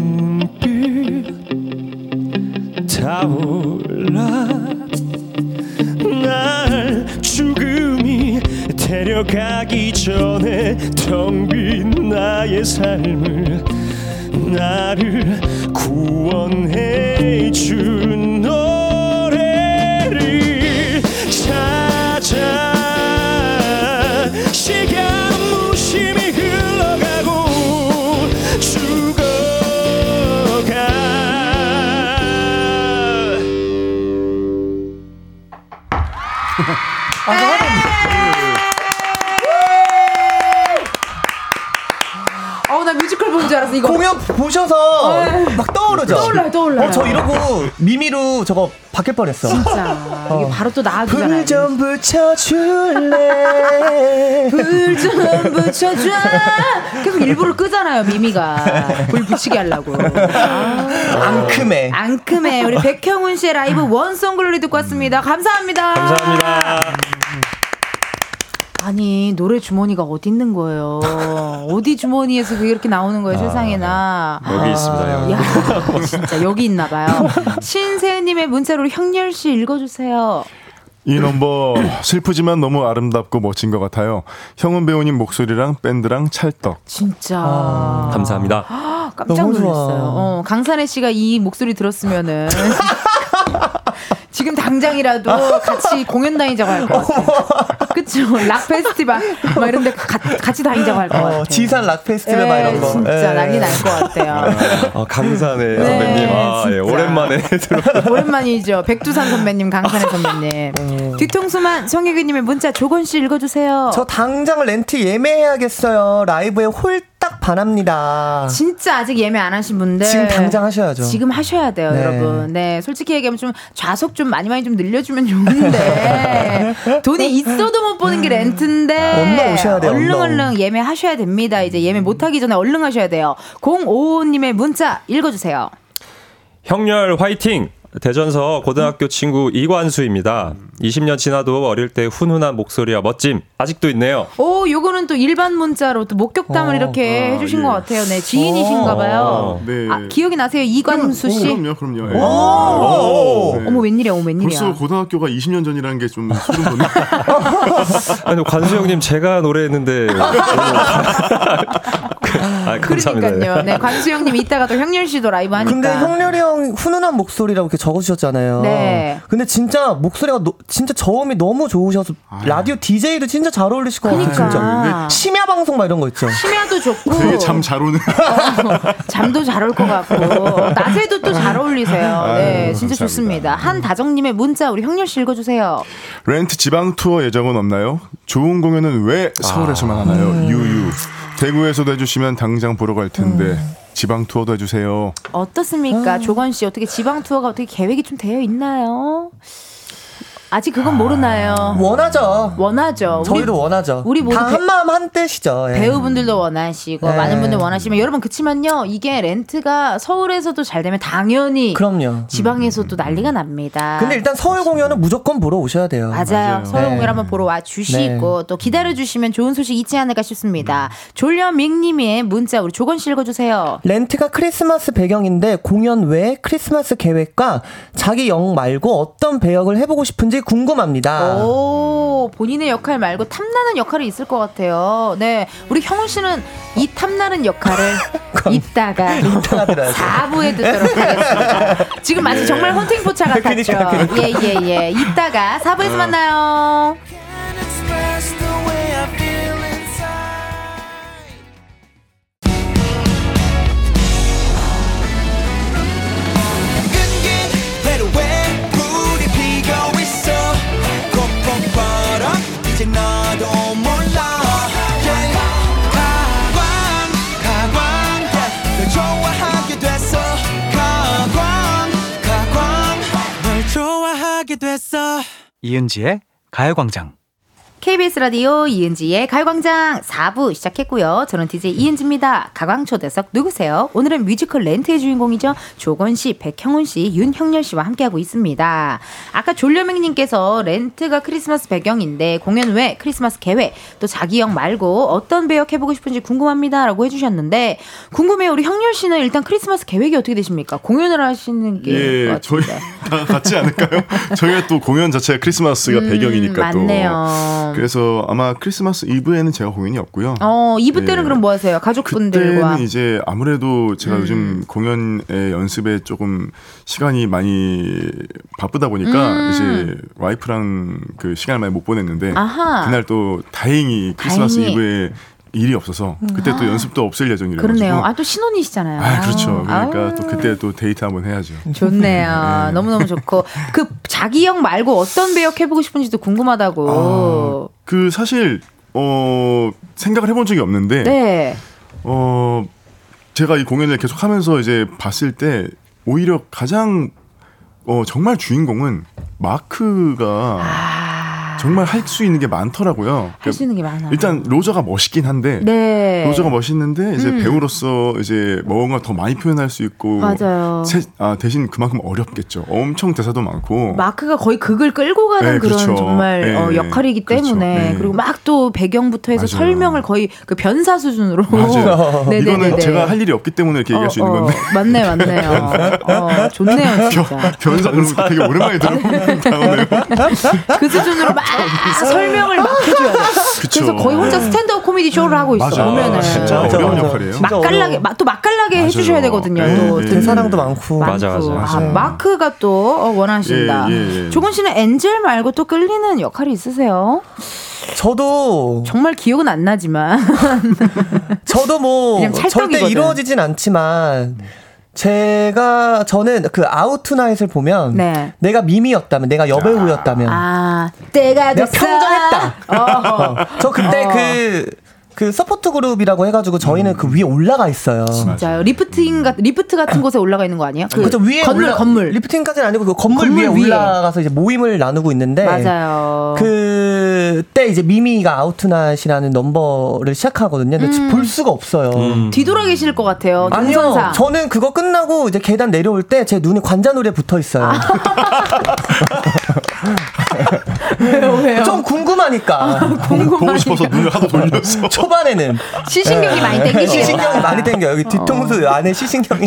텅 빈 나의 삶을 나를 구원해 준 보셔서 막 떠오르죠. 떠올라요, 떠올라요. 어, 저 이러고 미미로 저거 바뀔 뻔했어. 진짜 이게 바로 또 나와주잖아요. 불좀 붙여줄래. 불 좀 붙여줘. 계속 일부러 끄잖아요 미미가 불 붙이게 하려고. 앙큼해. 앙큼해 우리 백형훈 씨의 라이브 원송 글로리 듣고 왔습니다. 감사합니다. 감사합니다. 아니 노래 주머니가 어디 있는 거예요? 어디 주머니에서 그게 이렇게 나오는 거예요 세상에나. 여기 있습니다. 여기. 야 진짜 여기 있나 봐요. 신세님의 문자로 형렬 씨 읽어주세요. 이 넘버 슬프지만 너무 아름답고 멋진 것 같아요. 형은 배우님 목소리랑 밴드랑 찰떡. 진짜. 감사합니다. 아, 깜짝 너무 좋아. 놀랐어요. 어, 강산혜 씨가 이 목소리 들었으면은 지금 당장이라도 같이 공연 다니자고 할 것 같아요. 그쵸? 락 페스티벌 막 이런 데 가- 같이 다니자고 할 것 같아요. 어, 지산 락 페스티벌 막 예, 이런 거. 진짜 예. 난리 날 것 같아요. 아, 강산에 네, 선배님. 아, 예. 오랜만에 들어. 오랜만이죠. 백두산 선배님, 강산에 선배님. 뒤통수만 송혜교님의 문자 조권 씨 읽어주세요. 저 당장 렌트 예매해야겠어요. 라이브에 홀 딱 반합니다. 진짜 아직 예매 안 하신 분들 지금 당장 하셔야죠. 지금 하셔야 돼요, 네. 여러분. 네, 솔직히 얘기하면 좀 좌석 좀 많이 많이 좀 늘려주면 좋은데 돈이 있어도 못 보는 게 렌트인데 얼른 오셔야 돼요, 얼른 얼른. 얼른 예매하셔야 됩니다. 이제 예매 못 하기 전에 얼른 하셔야 돼요. 055님의 문자 읽어주세요. 형렬 화이팅! 대전서 고등학교 친구 이관수입니다. 20년 지나도 어릴 때 훈훈한 목소리와 멋짐 아직도 있네요. 오, 요거는 또 일반 문자로 또 목격담을 어, 이렇게 아, 해주신 예. 것 같아요. 네, 지인이신가 봐요. 네. 아, 기억이 나세요? 이관수 씨? 그럼 요, 그럼요. 예. 오. 네. 어머, 웬일이야, 어머, 웬일이야. 벌써 고등학교가 20년 전이라는 게 좀 소름 돋네. 아니 관수 형님 제가 노래했는데 아, 감사합니다. 그러니까요. 네, 관수영님 이따가 또 형렬 씨도 라이브 하니까. 근데 형렬이 형 훈훈한 목소리라고 이렇게 적어주셨잖아요. 네. 근데 진짜 목소리가 노- 진짜 저음이 너무 좋으셔서 라디오 DJ도 진짜 잘 어울리실 것 같아요. 그러니까. 진짜. 심야 방송 막 이런 거 있죠. 심야도 좋고 되게 잠잘 오는. 잠도 잘 올 것 같고 낮에도 또 잘 어울리세요. 네, 아유, 진짜 감사합니다. 좋습니다. 한다정님의 문자 우리 형렬 씨 읽어주세요. 렌트 지방 투어 예정은 없나요? 좋은 공연은 왜 서울에서만 하나요? 음. 유유. 대구에서도 해주시면 당장 보러 갈 텐데 음. 지방 투어도 해주세요. 어떻습니까, 조건 씨 어떻게 지방 투어가 어떻게 계획이 좀 되어 있나요? 아직 그건 모르나요? 원하죠. 원하죠. 우리 저희도 원하죠. 우리 모두 다 배- 한마음 한뜻이죠. 예. 배우분들도 원하시고 네. 많은 분들 원하시면 여러분 그치만요 이게 렌트가 서울에서도 잘 되면 당연히 그럼요. 지방에서도 난리가 납니다. 근데 일단 서울 공연은 무조건 보러 오셔야 돼요. 맞아요. 서울 네. 공연 한번 보러 와 주시고 네. 또 기다려 주시면 좋은 소식 있지 않을까 싶습니다. 졸려밍님의 문자 우리 조건 씨 읽어주세요. 렌트가 크리스마스 배경인데 공연 외 크리스마스 계획과 자기 영 말고 어떤 배역을 해보고 싶은지 궁금합니다. 오 본인의 역할 말고 탐나는 역할이 있을 것 같아요. 네, 우리 형훈 씨는 이 탐나는 역할을 이따가. 4부에 듣도록 하겠습니다. 지금 마치 정말 헌팅 포차 같았죠. 그러니까, 그러니까. 예, 예, 예. 이따가 4부에서 만나요. 이은지의 가요광장. KBS 라디오 이은지의 가요광장 4부 시작했고요. 저는 DJ 이은지입니다. 가광초대석 누구세요? 오늘은 뮤지컬 렌트의 주인공이죠. 조권 씨, 백형훈 씨, 윤형렬 씨와 함께하고 있습니다. 아까 졸려맹님께서 렌트가 크리스마스 배경인데 공연 외 크리스마스 계획 또 자기 역 말고 어떤 배역 해보고 싶은지 궁금합니다라고 해주셨는데 궁금해요. 우리 형렬 씨는 일단 크리스마스 계획이 어떻게 되십니까? 공연을 하시는 게 예, 저희 다 같지 않을까요? 저희가 또 공연 자체가 크리스마스가 음, 배경이니까 또. 맞네요. 그래서 아마 크리스마스 이브에는 제가 공연이 없고요. 어, 이브 때는 예. 그럼 뭐 하세요? 가족분들과. 그때는 이제 아무래도 제가 음. 요즘 공연에 연습에 조금 시간이 많이 바쁘다 보니까 음. 이제 와이프랑 그 시간을 많이 못 보냈는데 아하. 그날 또 다행히 크리스마스 다행히. 이브에 일이 없어서 그때 또 아. 연습도 없을 예정이라 그렇네요. 아, 또 신혼이시잖아요. 아, 그렇죠. 그러니까 아우. 또 그때 또 데이트 한번 해야죠. 좋네요. 네. 너무 너무 좋고. 그 자기 역 말고 어떤 배역 해보고 싶은지도 궁금하다고. 그 사실 어 생각을 해본 적이 없는데 네. 어 제가 이 공연을 계속 하면서 이제 봤을 때 오히려 가장 어 정말 주인공은 마크가 정말 할 수 있는 게 많더라고요. 할 수 있는 게 많아. 일단 로저가 멋있긴 한데 네. 로저가 멋있는데 이제 음. 배우로서 이제 뭔가 더 많이 표현할 수 있고 맞아요. 세- 아, 대신 그만큼 어렵겠죠. 엄청 대사도 많고 마크가 거의 극을 끌고 가는 네, 그런 그렇죠. 정말 네, 어, 역할이기 그렇죠. 때문에 네. 그리고 막 또 배경부터 해서 맞아요. 설명을 거의 그 변사 수준으로 맞아요. 네네네네. 이거는 제가 할 일이 없기 때문에 이렇게 얘기할 수 있는 어, 어, 건데 맞네 맞네요. 어, 좋네요 진짜. 변사 그런 거 되게 오랜만에 들어보네요. 그 수준으로 막 설명을 막 해줘야 돼. 그래서 거의 혼자 스탠드업 코미디 쇼를 하고 있어. 맞아요. 보면은 진짜 맞아, 어려운 맞아. 역할이에요. 맛깔나게 또 맛깔나게 맞아요. 해주셔야 되거든요. 네, 또 네. 듣는 대사량도 많고. 맞아, 맞아. 아, 네. 마크가 또 어, 원하신다. 예, 예, 예. 조권 씨는 엔젤 말고 또 끌리는 역할이 있으세요? 저도 정말 기억은 안 나지만 저도 뭐 그냥 절대. 이루어지진 않지만 제가 저는 그 Out Tonight을 보면 네. 내가 미미였다면 내가 여배우였다면 아 때가 내가 됐어. 평정했다. 어. 저 그때 어. 그, 그 support group이라고 해가지고 저희는 그 위에 올라가 있어요. 진짜요. 리프팅 같 리프트 같은 곳에 올라가 있는 거 아니에요? 그 그죠 위에 건물 올라, 건물. 리프팅까지는 아니고 그 건물, 건물 위에 위에. 올라가서 이제 모임을 나누고 있는데 맞아요. 그때 이제 미미가 Out Tonight이라는 넘버를 시작하거든요. 근데 음. 볼 수가 없어요. 뒤돌아 계실 것 같아요. 아니요, 동선상. 저는 그거 끝나고 이제 계단 내려올 때 제 눈이 관자놀이에 붙어 있어요. 왜요 왜요? 좀 궁 금하니까. 보고 싶어서 눈을 하도 돌렸어. 초반에는 시신경이 많이 땡기시겠다. 시신경이 많이 땡겨. 여기 뒤통수 안에 시신경이.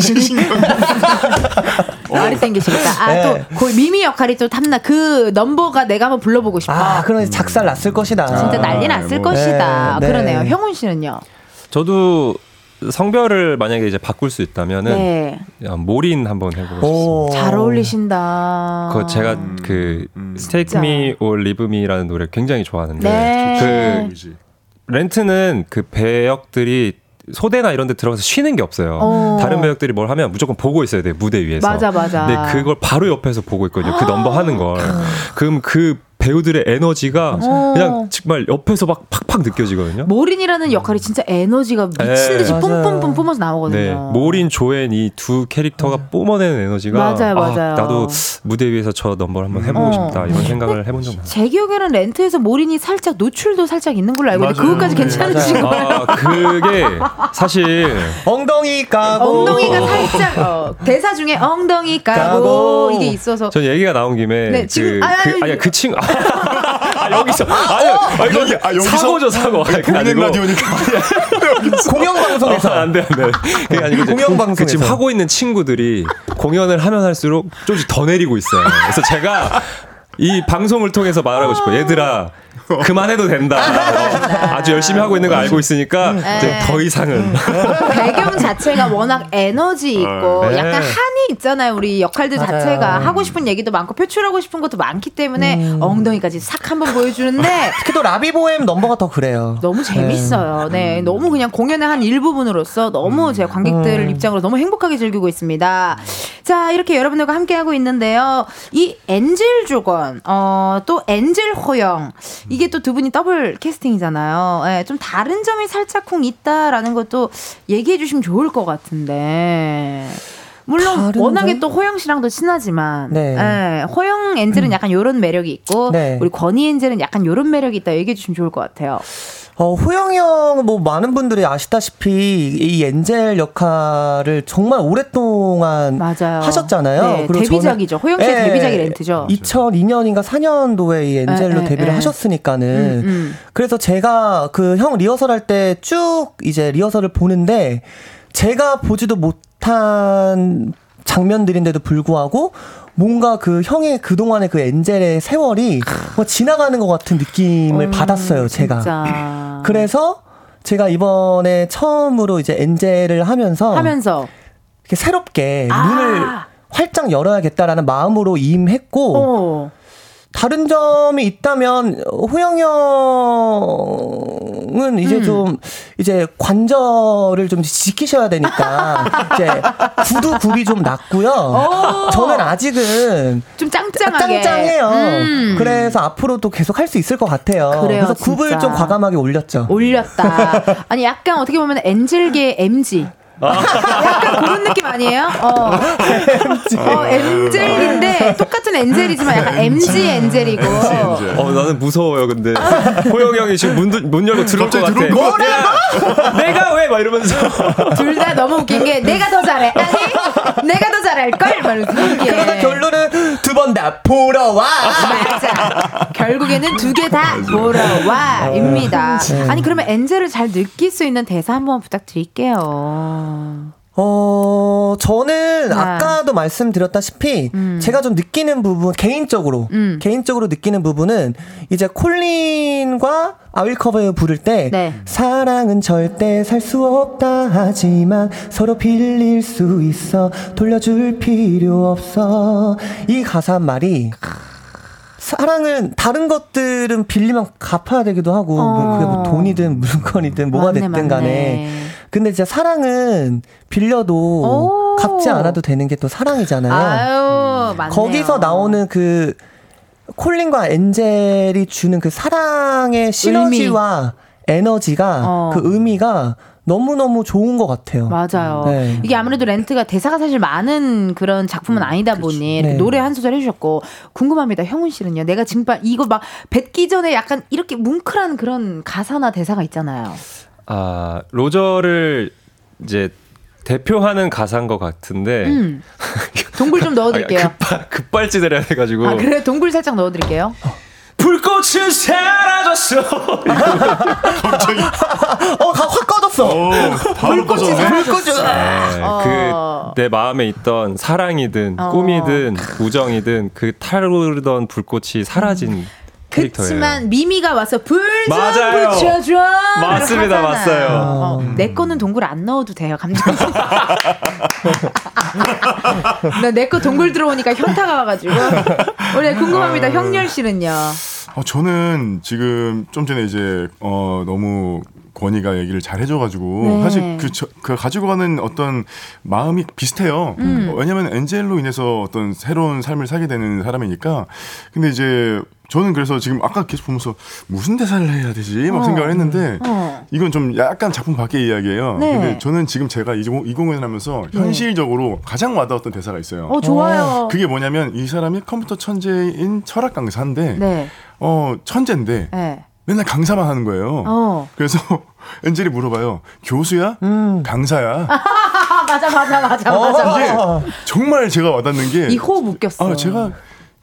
많이 땡기시겠다. 아, 네. 또, 그 미미 역할이 또 탐나. 그 넘버가 내가 한번 불러보고 싶어. 아, 이제 작살 났을 것이다. 진짜 난리 났을 뭐. 것이다. 네, 네. 그러네요. 형훈 씨는요? 저도 성별을 만약에 이제 바꿀 수 있다면은 네. 야, 몰인 한번 해보고 싶습니다. 오. 잘 어울리신다. 그 제가 그 음. Stake Me or Leave Me라는 노래 굉장히 좋아하는데 네. 그 렌트는 그 배역들이 소대나 이런 데 들어가서 쉬는 게 없어요. 어. 다른 배역들이 뭘 하면 무조건 보고 있어야 돼요. 무대 위에서. 맞아, 맞아. 근데 그걸 바로 옆에서 보고 있거든요. 그 넘버 하는 걸. 그럼 그 배우들의 에너지가 어. 그냥 정말 옆에서 막 팍팍 느껴지거든요. 모린이라는 역할이 진짜 에너지가 미친 듯이 네. 뿜뿜뿜 맞아요. 뿜어서 나오거든요. 네, 모린, 조엔 이두 캐릭터가 뿜어내는 에너지가 맞아요, 아, 맞아요. 나도 무대 위에서 저 넘버를 한번 해보고 어. 싶다 이런 생각을 해본 적 많아요. 제 기억에는 렌트에서 모린이 살짝 노출도 살짝 있는 걸로 알고 있는데 맞아요. 그것까지 네, 괜찮으신 거예요? 아 그게 사실 엉덩이 까고. 엉덩이가 살짝 어, 대사 중에 엉덩이 까고, 까고. 이게 있어서 전 얘기가 나온 김에 네, 지금- 그, 아니, 아니, 그, 아니 그 친구 아, 여기서 아니, 아니 여기- 아, 여기서? 사고죠 사고 보이는 아니고 라디오니까. 공영방송에서. 아, 안돼 안 돼 그게 아니고 이제 공영방송에서. 그 지금 하고 있는 친구들이 공연을 하면 할수록 조금씩 더 내리고 있어요. 그래서 제가 이 방송을 통해서 말하고 싶어요. 얘들아 그만해도 된다. 어, 아주 열심히 하고 있는 거 알고 있으니까 이제 더 이상은 배경 자체가 워낙 에너지 있고 네. 약간 한이 있잖아요. 우리 역할들 맞아요. 자체가 하고 싶은 얘기도 많고 표출하고 싶은 것도 많기 때문에 엉덩이까지 싹 한번 보여주는데 특히 또 라비보엠 넘버가 더 그래요. 너무 재밌어요. 네, 너무 그냥 공연의 한 일부분으로서 너무 제 관객들 입장으로 너무 행복하게 즐기고 있습니다. 자, 이렇게 여러분들과 함께 하고 있는데요. 이 엔젤 조건, 어, 또 엔젤 호영, 이게 또 두 분이 더블 캐스팅이잖아요. 예, 좀 다른 점이 살짝쿵 있다라는 것도 얘기해 주시면 좋을 것 같은데. 물론 워낙에 점? 또 호영 씨랑도 친하지만 네. 예, 호영 엔젤은 약간 요런 매력이 있고 네. 우리 권희 엔젤은 약간 요런 매력이 있다 얘기해 주시면 좋을 것 같아요. 어, 호영이 형은 뭐 많은 분들이 아시다시피 이 엔젤 역할을 정말 오랫동안 맞아요. 하셨잖아요. 네, 그리고 데뷔작이죠. 호영 씨의 예, 데뷔작이 렌트죠. 2002년인가 4년도에 이 엔젤로 예, 예, 데뷔를 예. 하셨으니까는 음, 음. 그래서 제가 그 형 리허설 할 때 쭉 이제 리허설을 보는데 제가 보지도 못한 장면들인데도 불구하고 뭔가 그 형의 그동안의 그 엔젤의 세월이 뭐 지나가는 것 같은 느낌을 받았어요, 제가. 음, 진짜. 그래서 제가 이번에 처음으로 이제 엔젤을 하면서 하면서 이렇게 새롭게 아. 문을 활짝 열어야겠다라는 마음으로 임했고 어. 다른 점이 있다면 호영 형은 이제 음. 좀 이제 관절을 좀 지키셔야 되니까 이제 구두 굽이 좀 낮고요. 저는 아직은 좀 짱짱하게 짱짱해요. 음. 그래서 앞으로도 계속 할 수 있을 것 같아요. 그래요, 래서 굽을 진짜. 좀 과감하게 올렸죠. 올렸다. 아니 약간 어떻게 보면 엔젤계 MG. 약간 그런 느낌 아니에요? 어. 어, 엔젤인데 똑같은 엔젤이지만 약간 MG 엔젤이고. 어 나는 무서워요 근데 호영 형이 지금 문, 문 열고 들어올 것 갑자기 같아. 들어올 것 내가 왜 막 이러면서 둘 다 너무 웃긴 게 내가 더 잘해. 아니 내가 더 잘할 걸. 말면서 그러다 이게. 결론은 두 번 다 보러 와. 맞아. 결국에는 두 개 다 보러 와입니다. 아니 그러면 엔젤을 잘 느낄 수 있는 대사 한번 부탁드릴게요. 어, 저는 네. 아까도 말씀드렸다시피 제가 좀 느끼는 부분 개인적으로 음. 개인적으로 느끼는 부분은 이제 콜린과 아윌커버 부를 때 네. 사랑은 절대 살 수 없다 하지만 서로 빌릴 수 있어 돌려줄 필요 없어 이 가사 말이 사랑은 다른 것들은 빌리면 갚아야 되기도 하고 뭐 그게 뭐 돈이든 물건이든 뭐가 어. 맞네, 됐든 간에 맞네. 근데 진짜 사랑은 빌려도 오. 갚지 않아도 되는 게 또 사랑이잖아요. 아유, 맞네요. 거기서 나오는 그 콜린과 엔젤이 주는 그 사랑의 시너지와 에너지가 어. 그 의미가 너무너무 좋은 것 같아요. 맞아요. 네. 이게 아무래도 렌트가 대사가 사실 많은 그런 작품은 아니다 보니 이렇게 네. 노래 한 소절 해주셨고 궁금합니다. 형훈 씨는요? 내가 정말 이거 막 뱉기 전에 약간 이렇게 뭉클한 그런 가사나 대사가 있잖아요. 아 로저를 이제 대표하는 가사인 것 같은데 음. 동굴 좀 넣어드릴게요. 급발, 급발진을 해야 돼가지고 아 그래 동굴 살짝 넣어드릴게요. 불꽃은 사라졌어 어, 가- 확 꺼졌어. 바로 꺼졌네. 네, 어. 그내 마음에 있던 사랑이든 어. 꿈이든 우정이든 그 타오르던 불꽃이 사라진 캐릭터예요. 그치만 미미가 와서 불 좀. 붙여줘. 맞습니다. 맞아요. 어, 내 거는 동굴 안 넣어도 돼요, 감정. 나내 거 동굴 들어오니까 현타가 와가지고. 우리 궁금합니다. 형렬 씨는요. 어, 저는 지금 좀 전에 이제 어 너무 권희가 얘기를 잘 해줘가지고 네. 사실 그, 저, 그 가지고 가는 어떤 마음이 비슷해요. 음. 어, 왜냐면 엔젤로 인해서 어떤 새로운 삶을 살게 되는 사람이니까. 근데 이제 저는 그래서 지금 아까 계속 보면서 무슨 대사를 해야 되지 막 어. 생각을 했는데 어. 이건 좀 약간 작품 밖의 이야기예요. 네. 근데 저는 지금 제가 이, 공- 이 공연을 하면서 현실적으로 가장 와닿았던 대사가 있어요. 어, 좋아요. 그게 뭐냐면 이 사람이 컴퓨터 천재인 철학 강사인데 네. 어 천재인데 네. 맨날 강사만 하는 거예요. 어. 그래서 엔젤이 물어봐요. 교수야? 음. 강사야? 아, 맞아, 맞아, 맞아, 맞아. 이게 정말 제가 와닿는 게 이 호흡 웃겼어. 아, 제가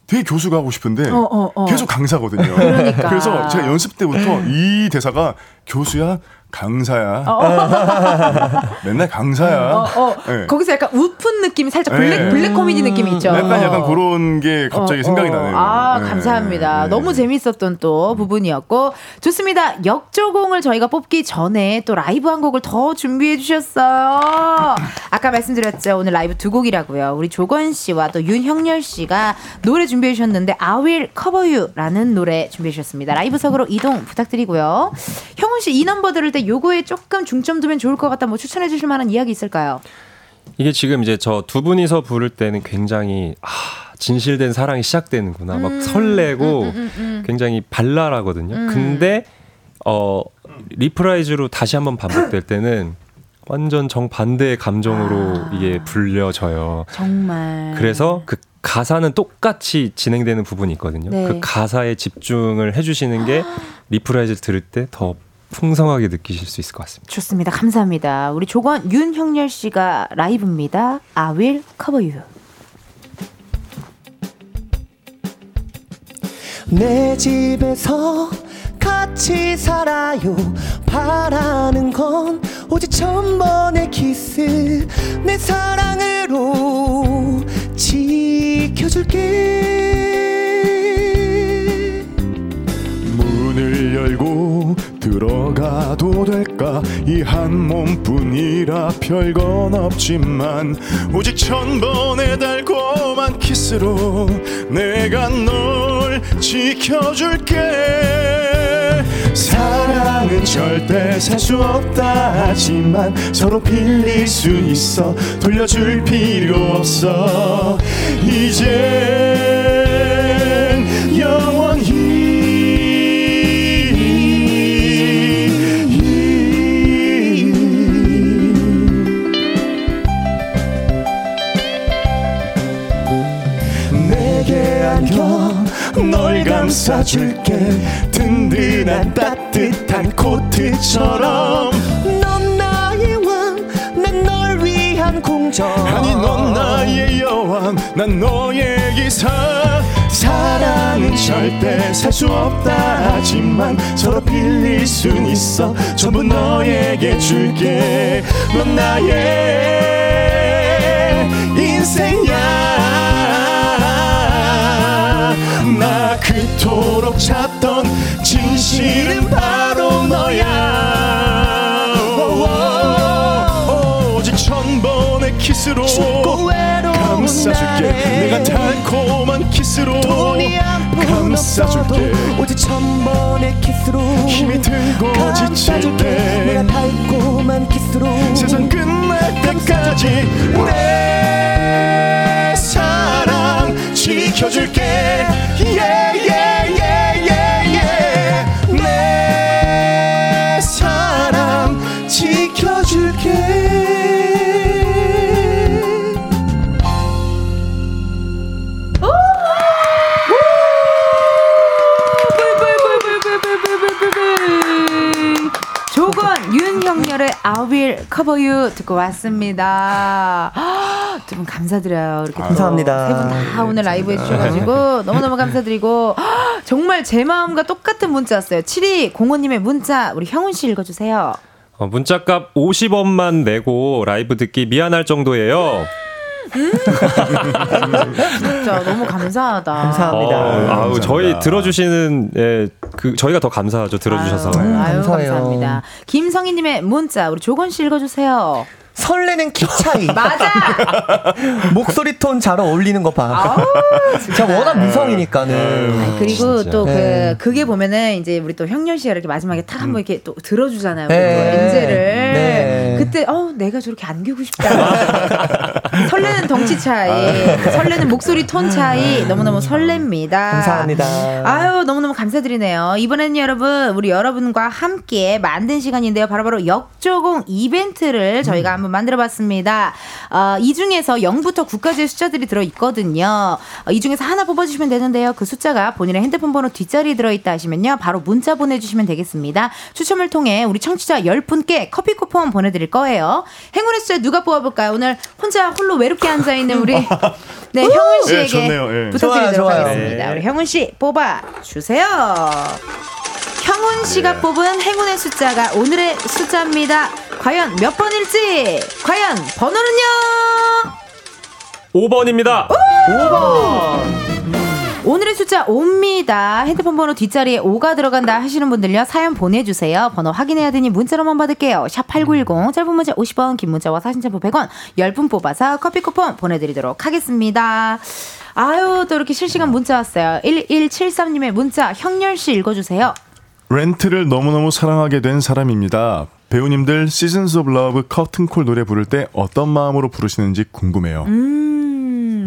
되게 교수가 하고 싶은데 어, 어, 어. 계속 강사거든요. 그러니까. 래서 제가 연습 때부터 이 대사가 교수야? 강사야? 맨날 강사야? 어, 어. 네. 거기서 약간 웃픈 느낌이 살짝 블랙, 네. 블랙 코미디 느낌이 있죠. 약간 약간 어. 그런 게 갑자기 어, 생각이 어. 나네요. 아, 네. 감사합니다. 네. 너무 재밌었던 또 부분이었고. 좋습니다. 역조공을 저희가 뽑기 전에 또 라이브 한 곡을 더 준비해 주셨어요. 아까 말씀드렸죠. 오늘 라이브 두 곡이라고요. 우리 조건 씨와 또 윤형렬 씨가 노래 준비해 주셨는데 I Will Cover You라는 노래 준비해 주셨습니다. 라이브석으로 이동 부탁드리고요. 형훈 씨 이 넘버 들을 때 요거에 조금 중점 두면 좋을 것 같다. 뭐 추천해 주실 만한 이야기 있을까요? 이게 지금 이제 저 두 분이서 부를 때는 굉장히 아 진실된 사랑이 시작되는구나 음, 막 설레고 굉장히 발랄하거든요. 근데 어 reprise로 다시 한번 반복될 때는 완전 정반대의 감정으로 아. 이게 불려져요. 정말. 그래서 그 가사는 똑같이 진행되는 부분이 있거든요. 네. 그 가사에 집중을 해주시는 게 reprise 들을 때 더 풍성하게 느끼실 수 있을 것 같습니다. 좋습니다. 감사합니다. 우리 조건 윤형렬 씨가 라이브입니다. I will cover you. 내 집에서 같이 살아요 바라는 건 오직 천번의 키스 내 사랑으로 지켜줄게 문을 열고 들어가도 될까? 이 한 몸뿐이라 별건 없지만 오직 천 번의 달콤한 키스로 내가 널 지켜줄게. 사랑은 절대 살 수 없다 하지만 서로 빌릴 수 있어. 돌려줄 필요 없어. 이젠 감싸줄게. 든든한 따뜻한 코트처럼. 넌 나의 왕난 널 위한 공정 아니 넌 나의 여왕 난 너의 기사. 사랑은 절대 살 수 없다. 하지만 서로 빌릴 순 있어. 전부 너에게 줄게. 넌 나의 인생이야 나 그토록 찾던 진실은 바로 너야. 오직 천번의 키스로 감싸줄게. 내가 달콤한 키스로 돈이 감싸줄게. 오직 천번의 키스로 힘이 들고 지칠 감싸줄게. 내가 때 달콤한 키스로 세상 끝날 때까지 내 사랑 항상 지켜줄게 yeah, yeah, yeah, 내 사랑 지켜줄게 윤형렬의 I Will Cover You 듣고 왔습니다. 두 분 감사드려요. 이렇게 감사합니다. 세 분 다 오늘 라이브 해주셔가지고 너무너무 감사드리고 정말 제 마음과 똑같은 문자 왔어요. 7205님의 문자 우리 형훈 씨 읽어주세요. 어, 문자값 50원만 내고 라이브 듣기 미안할 정도예요. 진짜 너무 감사하다. 감사합니다. 어, 아우 저희 들어주시는 예, 그 저희가 더 감사하죠 들어주셔서. 아유, 아유. 감사합니다. 김성희님의 문자 우리 조건 씨 읽어주세요. 설레는 키 차이 맞아. 목소리 톤 잘 어울리는 거 봐. 제가 워낙 무성이니까는. 그리고 진짜. 또그 네. 그게 보면은 이제 우리 또 형렬 씨가 이렇게 마지막에 탁 한번 이렇게 또 들어주잖아요. 네. 네. 엔젤을 네. 그때 어 내가 저렇게 안기고 싶다. 설레는 덩치 차이, 설레는 목소리 톤 차이 너무너무 설렙니다. 감사합니다. 아유 너무너무 감사드리네요. 이번에는 여러분 우리 여러분과 함께 만든 시간인데요. 바로바로 역조공 이벤트를 저희가 한번 만들어봤습니다. 어, 이 중에서 0부터 9까지의 숫자들이 들어있거든요. 어, 이 중에서 하나 뽑아주시면 되는데요. 그 숫자가 본인의 핸드폰 번호 뒷자리에 들어있다 하시면요. 바로 문자 보내주시면 되겠습니다. 추첨을 통해 우리 청취자 10분께 커피 쿠폰 보내드릴 거예요. 행운의 숫자 누가 뽑아볼까요? 오늘 혼자 홀로 외롭게 앉아 있는 우리 네, 형훈 씨에게 예, 좋네요. 예. 부탁드리도록 좋아요, 좋아요. 하겠습니다. 네. 우리 형훈 씨 뽑아 주세요. 형훈 씨가 예. 뽑은 행운의 숫자가 오늘의 숫자입니다. 과연 몇 번일지? 과연 번호는요? 5번입니다. 오 늘의 숫자 5입니다. 핸드폰 번호 뒷자리에 5가 들어간다 하시는 분들요. 사연 보내주세요. 번호 확인해야 되니 문자로만 받을게요. 샵8910 짧은 문자 50원 긴 문자와 사진 첨부 100원 10분 뽑아서 커피 쿠폰 보내드리도록 하겠습니다. 아유 또 이렇게 실시간 문자 왔어요. 1173님의 문자 형렬씨 읽어주세요. 렌트를 너무너무 사랑하게 된 사람입니다. 배우님들 Seasons of Love 커튼콜 노래 부를 때 어떤 마음으로 부르시는지 궁금해요. 음,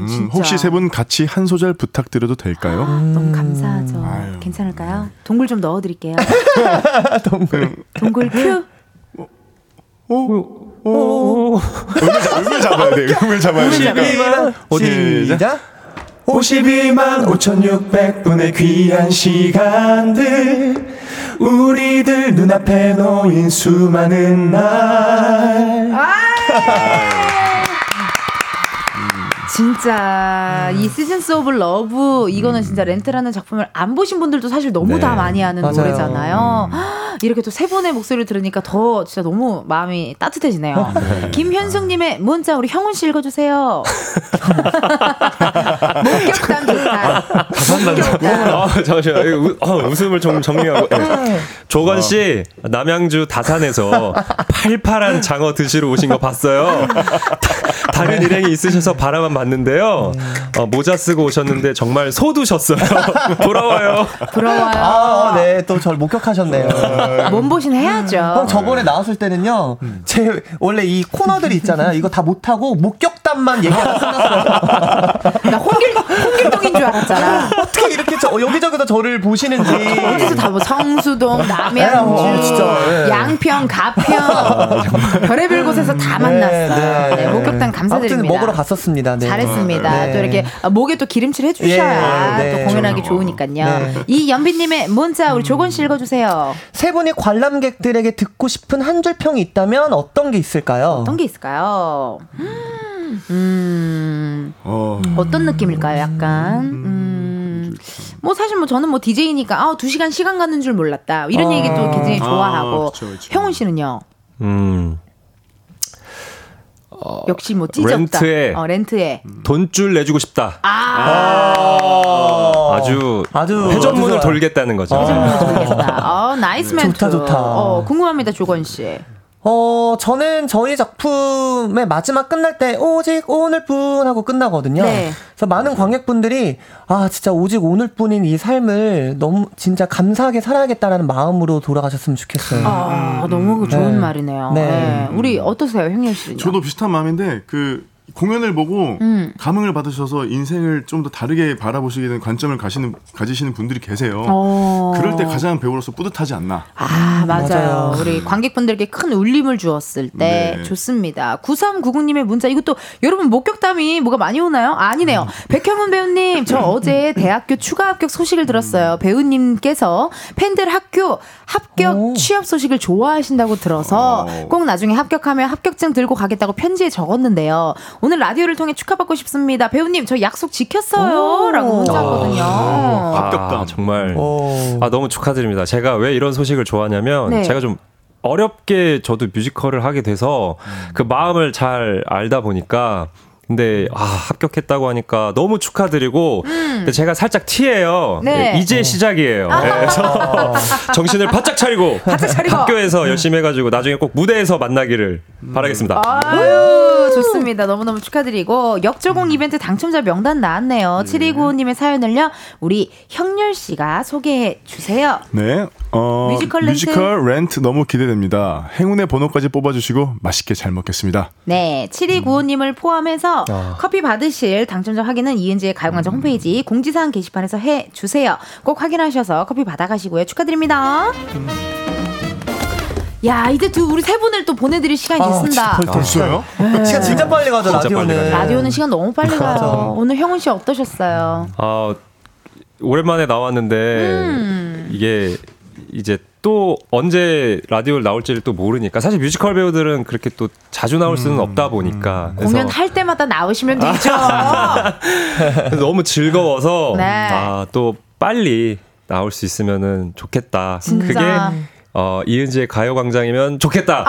음. 혹시 세 분 같이 한 소절 부탁드려도 될까요? 너무 감사하죠. 아유. 괜찮을까요? 동굴 좀 넣어드릴게요. 그냥 동굴 큐. 어? 오. 음을, 잡, 음을 잡아야 돼. 음을 잡아야. 52만 시작 52만 5600분의 귀한 시간들 우리들 눈앞에 놓인 수많은 날 진짜 이 Seasons of Love 이거는 진짜 렌트라는 작품을 안 보신 분들도 사실 너무 네. 다 많이 아는 맞아요. 노래잖아요. 이렇게 또 세 분의 목소리를 들으니까 더 진짜 너무 마음이 따뜻해지네요. 김현숙님의 문자 우리 형훈 씨 읽어주세요. 목격담 좋다. 아, 잠시만. 이거 우- 어, 웃음을 좀 정리하고. 네. 조건 씨, 남양주 다산에서 팔팔한 장어 드시러 오신 거 봤어요. 다- 다른 일행이 있으셔서 바라만 봤는데요. 어, 모자 쓰고 오셨는데 정말 소두셨어요. 부러워요. 부러워요. 아, 네, 또 저를 목격하셨네요. 몸보신 해야죠. 형 저번에 나왔을 때는요, 제 원래 이 코너들이 있잖아요. 이거 다 못하고 목격담만 얘기하고 끝났어요. 나 홍길 홍길동인 줄 알았잖아. 어떻게 이렇게 저, 여기저기서 저를 보시는지. 어디서 다 뭐 성수동, 남양주, 네, 어, 진짜, 네. 양평, 가평, 별의별 곳에서 다 만났어요. 네, 목격담 감사드립니다. 아무튼 먹으러 갔었습니다. 네. 잘했습니다. 네. 또 이렇게 목에 또 기름칠 해주셔야 예, 네. 또 공연하기 좋으니까요. 네. 이 연비님의 문자 우리 조건 씨 읽어주세요. 세 분이 관람객들에게 듣고 싶은 한 줄 평이 있다면 어떤 게 있을까요? 어떤 게 있을까요? 음, 어. 어떤 느낌일까요? 약간. 음, 뭐 사실 뭐 저는 뭐 DJ니까 아, 두 시간 시간 가는 줄 몰랐다. 이런 아. 얘기 또 굉장히 좋아하고. 아, 그쵸, 그쵸. 형훈 씨는요? 음. 역시 뭐 찢었다. 렌트에. 어, 렌트에. 돈줄 내주고 싶다. 아, 아 주, 아주 회전문을 아주 좋아요. 돌겠다는 거죠. 아, nice 멘트. 좋다, 좋다. 어, 궁금합니다, 조권 씨. 어, 저는 저희 작품의 마지막 끝날 때 오직 오늘뿐 하고 끝나거든요. 네. 그래서 많은 관객분들이 아, 진짜 오직 오늘뿐인 이 삶을 너무 진짜 감사하게 살아야겠다라는 마음으로 돌아가셨으면 좋겠어요. 아, 너무 좋은 네. 말이네요. 네. 네. 우리 어떠세요, 형렬 씨는요? 저도 비슷한 마음인데 그 공연을 보고 음. 감흥을 받으셔서 인생을 좀 더 다르게 바라보시게 되는 관점을 가시는 가지시는 분들이 계세요. 어. 그럴 때 가장 배우로서 뿌듯하지 않나. 아, 맞아요. 맞아요. 우리 관객분들께 큰 울림을 주었을 때 네. 좋습니다. 9399님의 문자 이것도 여러분 목격담이 뭐가 많이 오나요? 아니네요. 백현문 배우님 저 어제 대학교 추가 합격 소식을 들었어요. 배우님께서 팬들 학교 합격 오. 취업 소식을 좋아하신다고 들어서 어. 꼭 나중에 합격하면 합격증 들고 가겠다고 편지에 적었는데요. 오늘 라디오를 통해 축하받고 싶습니다. 배우님 저 약속 지켰어요. 라고 문자 왔거든요. 합격담. 아, 정말. 오. 아, 너무 축하드립니다. 제가 왜 이런 소식을 좋아하냐면 네. 제가 좀 어렵게 저도 뮤지컬을 하게 돼서 그 마음을 잘 알다 보니까 근데 아 합격했다고 하니까 너무 축하드리고 근데 제가 살짝 티예요. 음. 네. 예, 이제 시작이에요. 예, 그래서 정신을 바짝 차리고, 바짝 차리고. 학교에서 열심히 해가지고 나중에 꼭 무대에서 만나기를 바라겠습니다. 아유, 좋습니다. 너무 너무 축하드리고, 역조공 이벤트 당첨자 명단 나왔네요. 7295님의 사연을요, 우리 형렬 씨가 소개해 주세요. 네. 어, 뮤지컬 렌트? 뮤지컬 렌트 너무 기대됩니다. 행운의 번호까지 뽑아주시고 맛있게 잘 먹겠습니다. 네, 7295님을 포함해서 아. 커피 받으실 당첨자 확인은 이은지의 가요광장 홈페이지 공지사항 게시판에서 해 주세요. 꼭 확인하셔서 커피 받아가시고요. 축하드립니다. 야, 이제 두 우리 세 분을 또 보내드릴 시간이 아, 됐습니다. 진짜 벌써요? 시간 진짜 빨리 가죠, 진짜 빨리 라디오는. 라디오는 시간 너무 빨리 가요. 오늘 형훈 씨 어떠셨어요? 아 오랜만에 나왔는데 음. 이게 이제 또 언제 라디오를 나올지를 또 모르니까 사실 뮤지컬 배우들은 그렇게 또 자주 나올 수는 없다 보니까 그래서 공연할 때마다 나오시면 되죠. 너무 즐거워서 네. 아 또 빨리 나올 수 있으면은 좋겠다. 진짜. 그게 어, 이은지의 가요광장이면 좋겠다.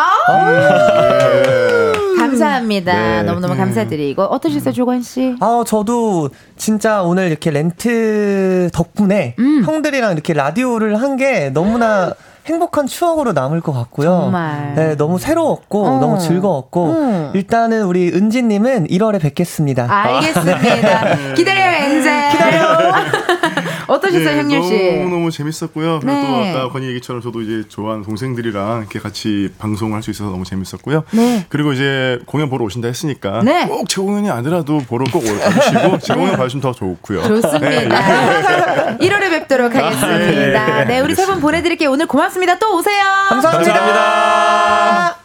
감사합니다. 네. 너무너무 감사드리고 어떠셨어요, 조건 씨? 아, 저도 진짜 오늘 이렇게 렌트 덕분에 음. 형들이랑 이렇게 라디오를 한 게 너무나 행복한 추억으로 남을 것 같고요. 정말. 네, 너무 새로웠고 어. 너무 즐거웠고 음. 일단은 우리 은지님은 1월에 뵙겠습니다. 알겠습니다. 기다려요, 엔젤. 기다려. 어떠셨어요, 형렬 씨? 네, 너무 너무 재밌었고요. 그리고 네. 또 아까 건희 얘기처럼 저도 이제 좋아하는 동생들이랑 이렇게 같이 방송을 할 수 있어서 너무 재밌었고요. 네. 그리고 이제 공연 보러 오신다 했으니까 네. 꼭제 공연이 아니라도 보러 꼭 와주시고 제 공연 봐주시면 더 좋고요. 좋습니다. 1월에 뵙도록 하겠습니다. 네, 우리 세 분 보내드릴게요. 오늘 고맙습니다. 고맙습니다. 또 오세요. 감사합니다. 감사합니다.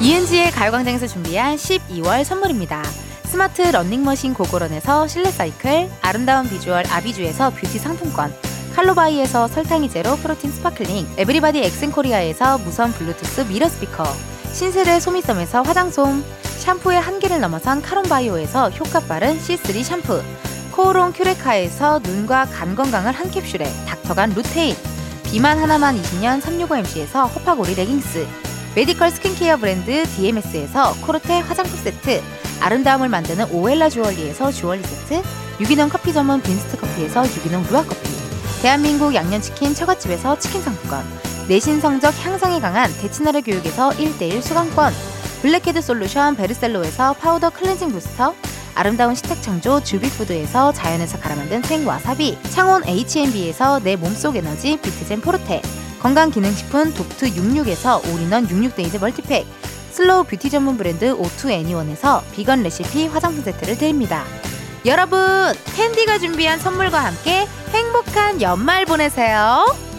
이은지의 가요광장에서 준비한 12월 선물입니다. 스마트 러닝머신 고고런에서 실내 사이클, 아름다운 비주얼 아비주에서 뷰티 상품권, 칼로바이에서 설탕이 제로 프로틴 스파클링, 에브리바디 엑센코리아에서 무선 블루투스 미러 스피커, 신세대 소미섬에서 화장솜, 샴푸의 한계를 넘어선 카론바이오에서 효과 빠른 C3 샴푸, 코오롱 큐레카에서 눈과 간 건강을 한 캡슐에 닥터간 루테인, 비만 하나만 20년 365MC에서 호파고리 레깅스, 메디컬 스킨케어 브랜드 DMS에서 코르테 화장품 세트, 아름다움을 만드는 오엘라 주얼리에서 주얼리 세트, 유기농 커피 전문 빈스트 커피에서 유기농 루아 커피, 대한민국 양념치킨 처갓집에서 치킨 상품권, 내신 성적 향상에 강한 대치나래 교육에서 1대1 수강권, 블랙헤드 솔루션 베르셀로에서 파우더 클렌징 부스터, 아름다운 식탁 창조 주비푸드에서 자연에서 갈아 만든 생와사비, 창원 H&B에서 내 몸속 에너지 비트젠 포르테, 건강기능식품 독트 66에서 올인원 66데이즈 멀티팩, 슬로우 뷰티 전문 브랜드 오투 애니원에서 비건 레시피 화장품 세트를 드립니다. 여러분, 캔디가 준비한 선물과 함께 행복한 연말 보내세요.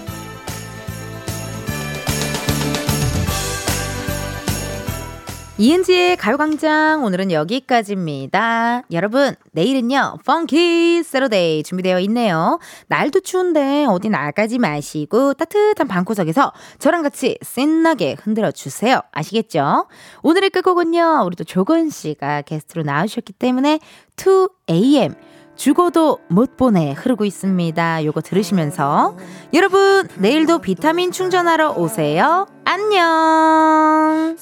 이은지의 가요광장 오늘은 여기까지입니다. 여러분 내일은요 펑키 세러데이 준비되어 있네요. 날도 추운데 어디 나가지 마시고 따뜻한 방구석에서 저랑 같이 신나게 흔들어 주세요. 아시겠죠? 오늘의 끝곡은요 우리 또 조건 씨가 게스트로 나오셨기 때문에 2AM 죽어도 못 보내 흐르고 있습니다. 요거 들으시면서 여러분 내일도 비타민 충전하러 오세요. 안녕.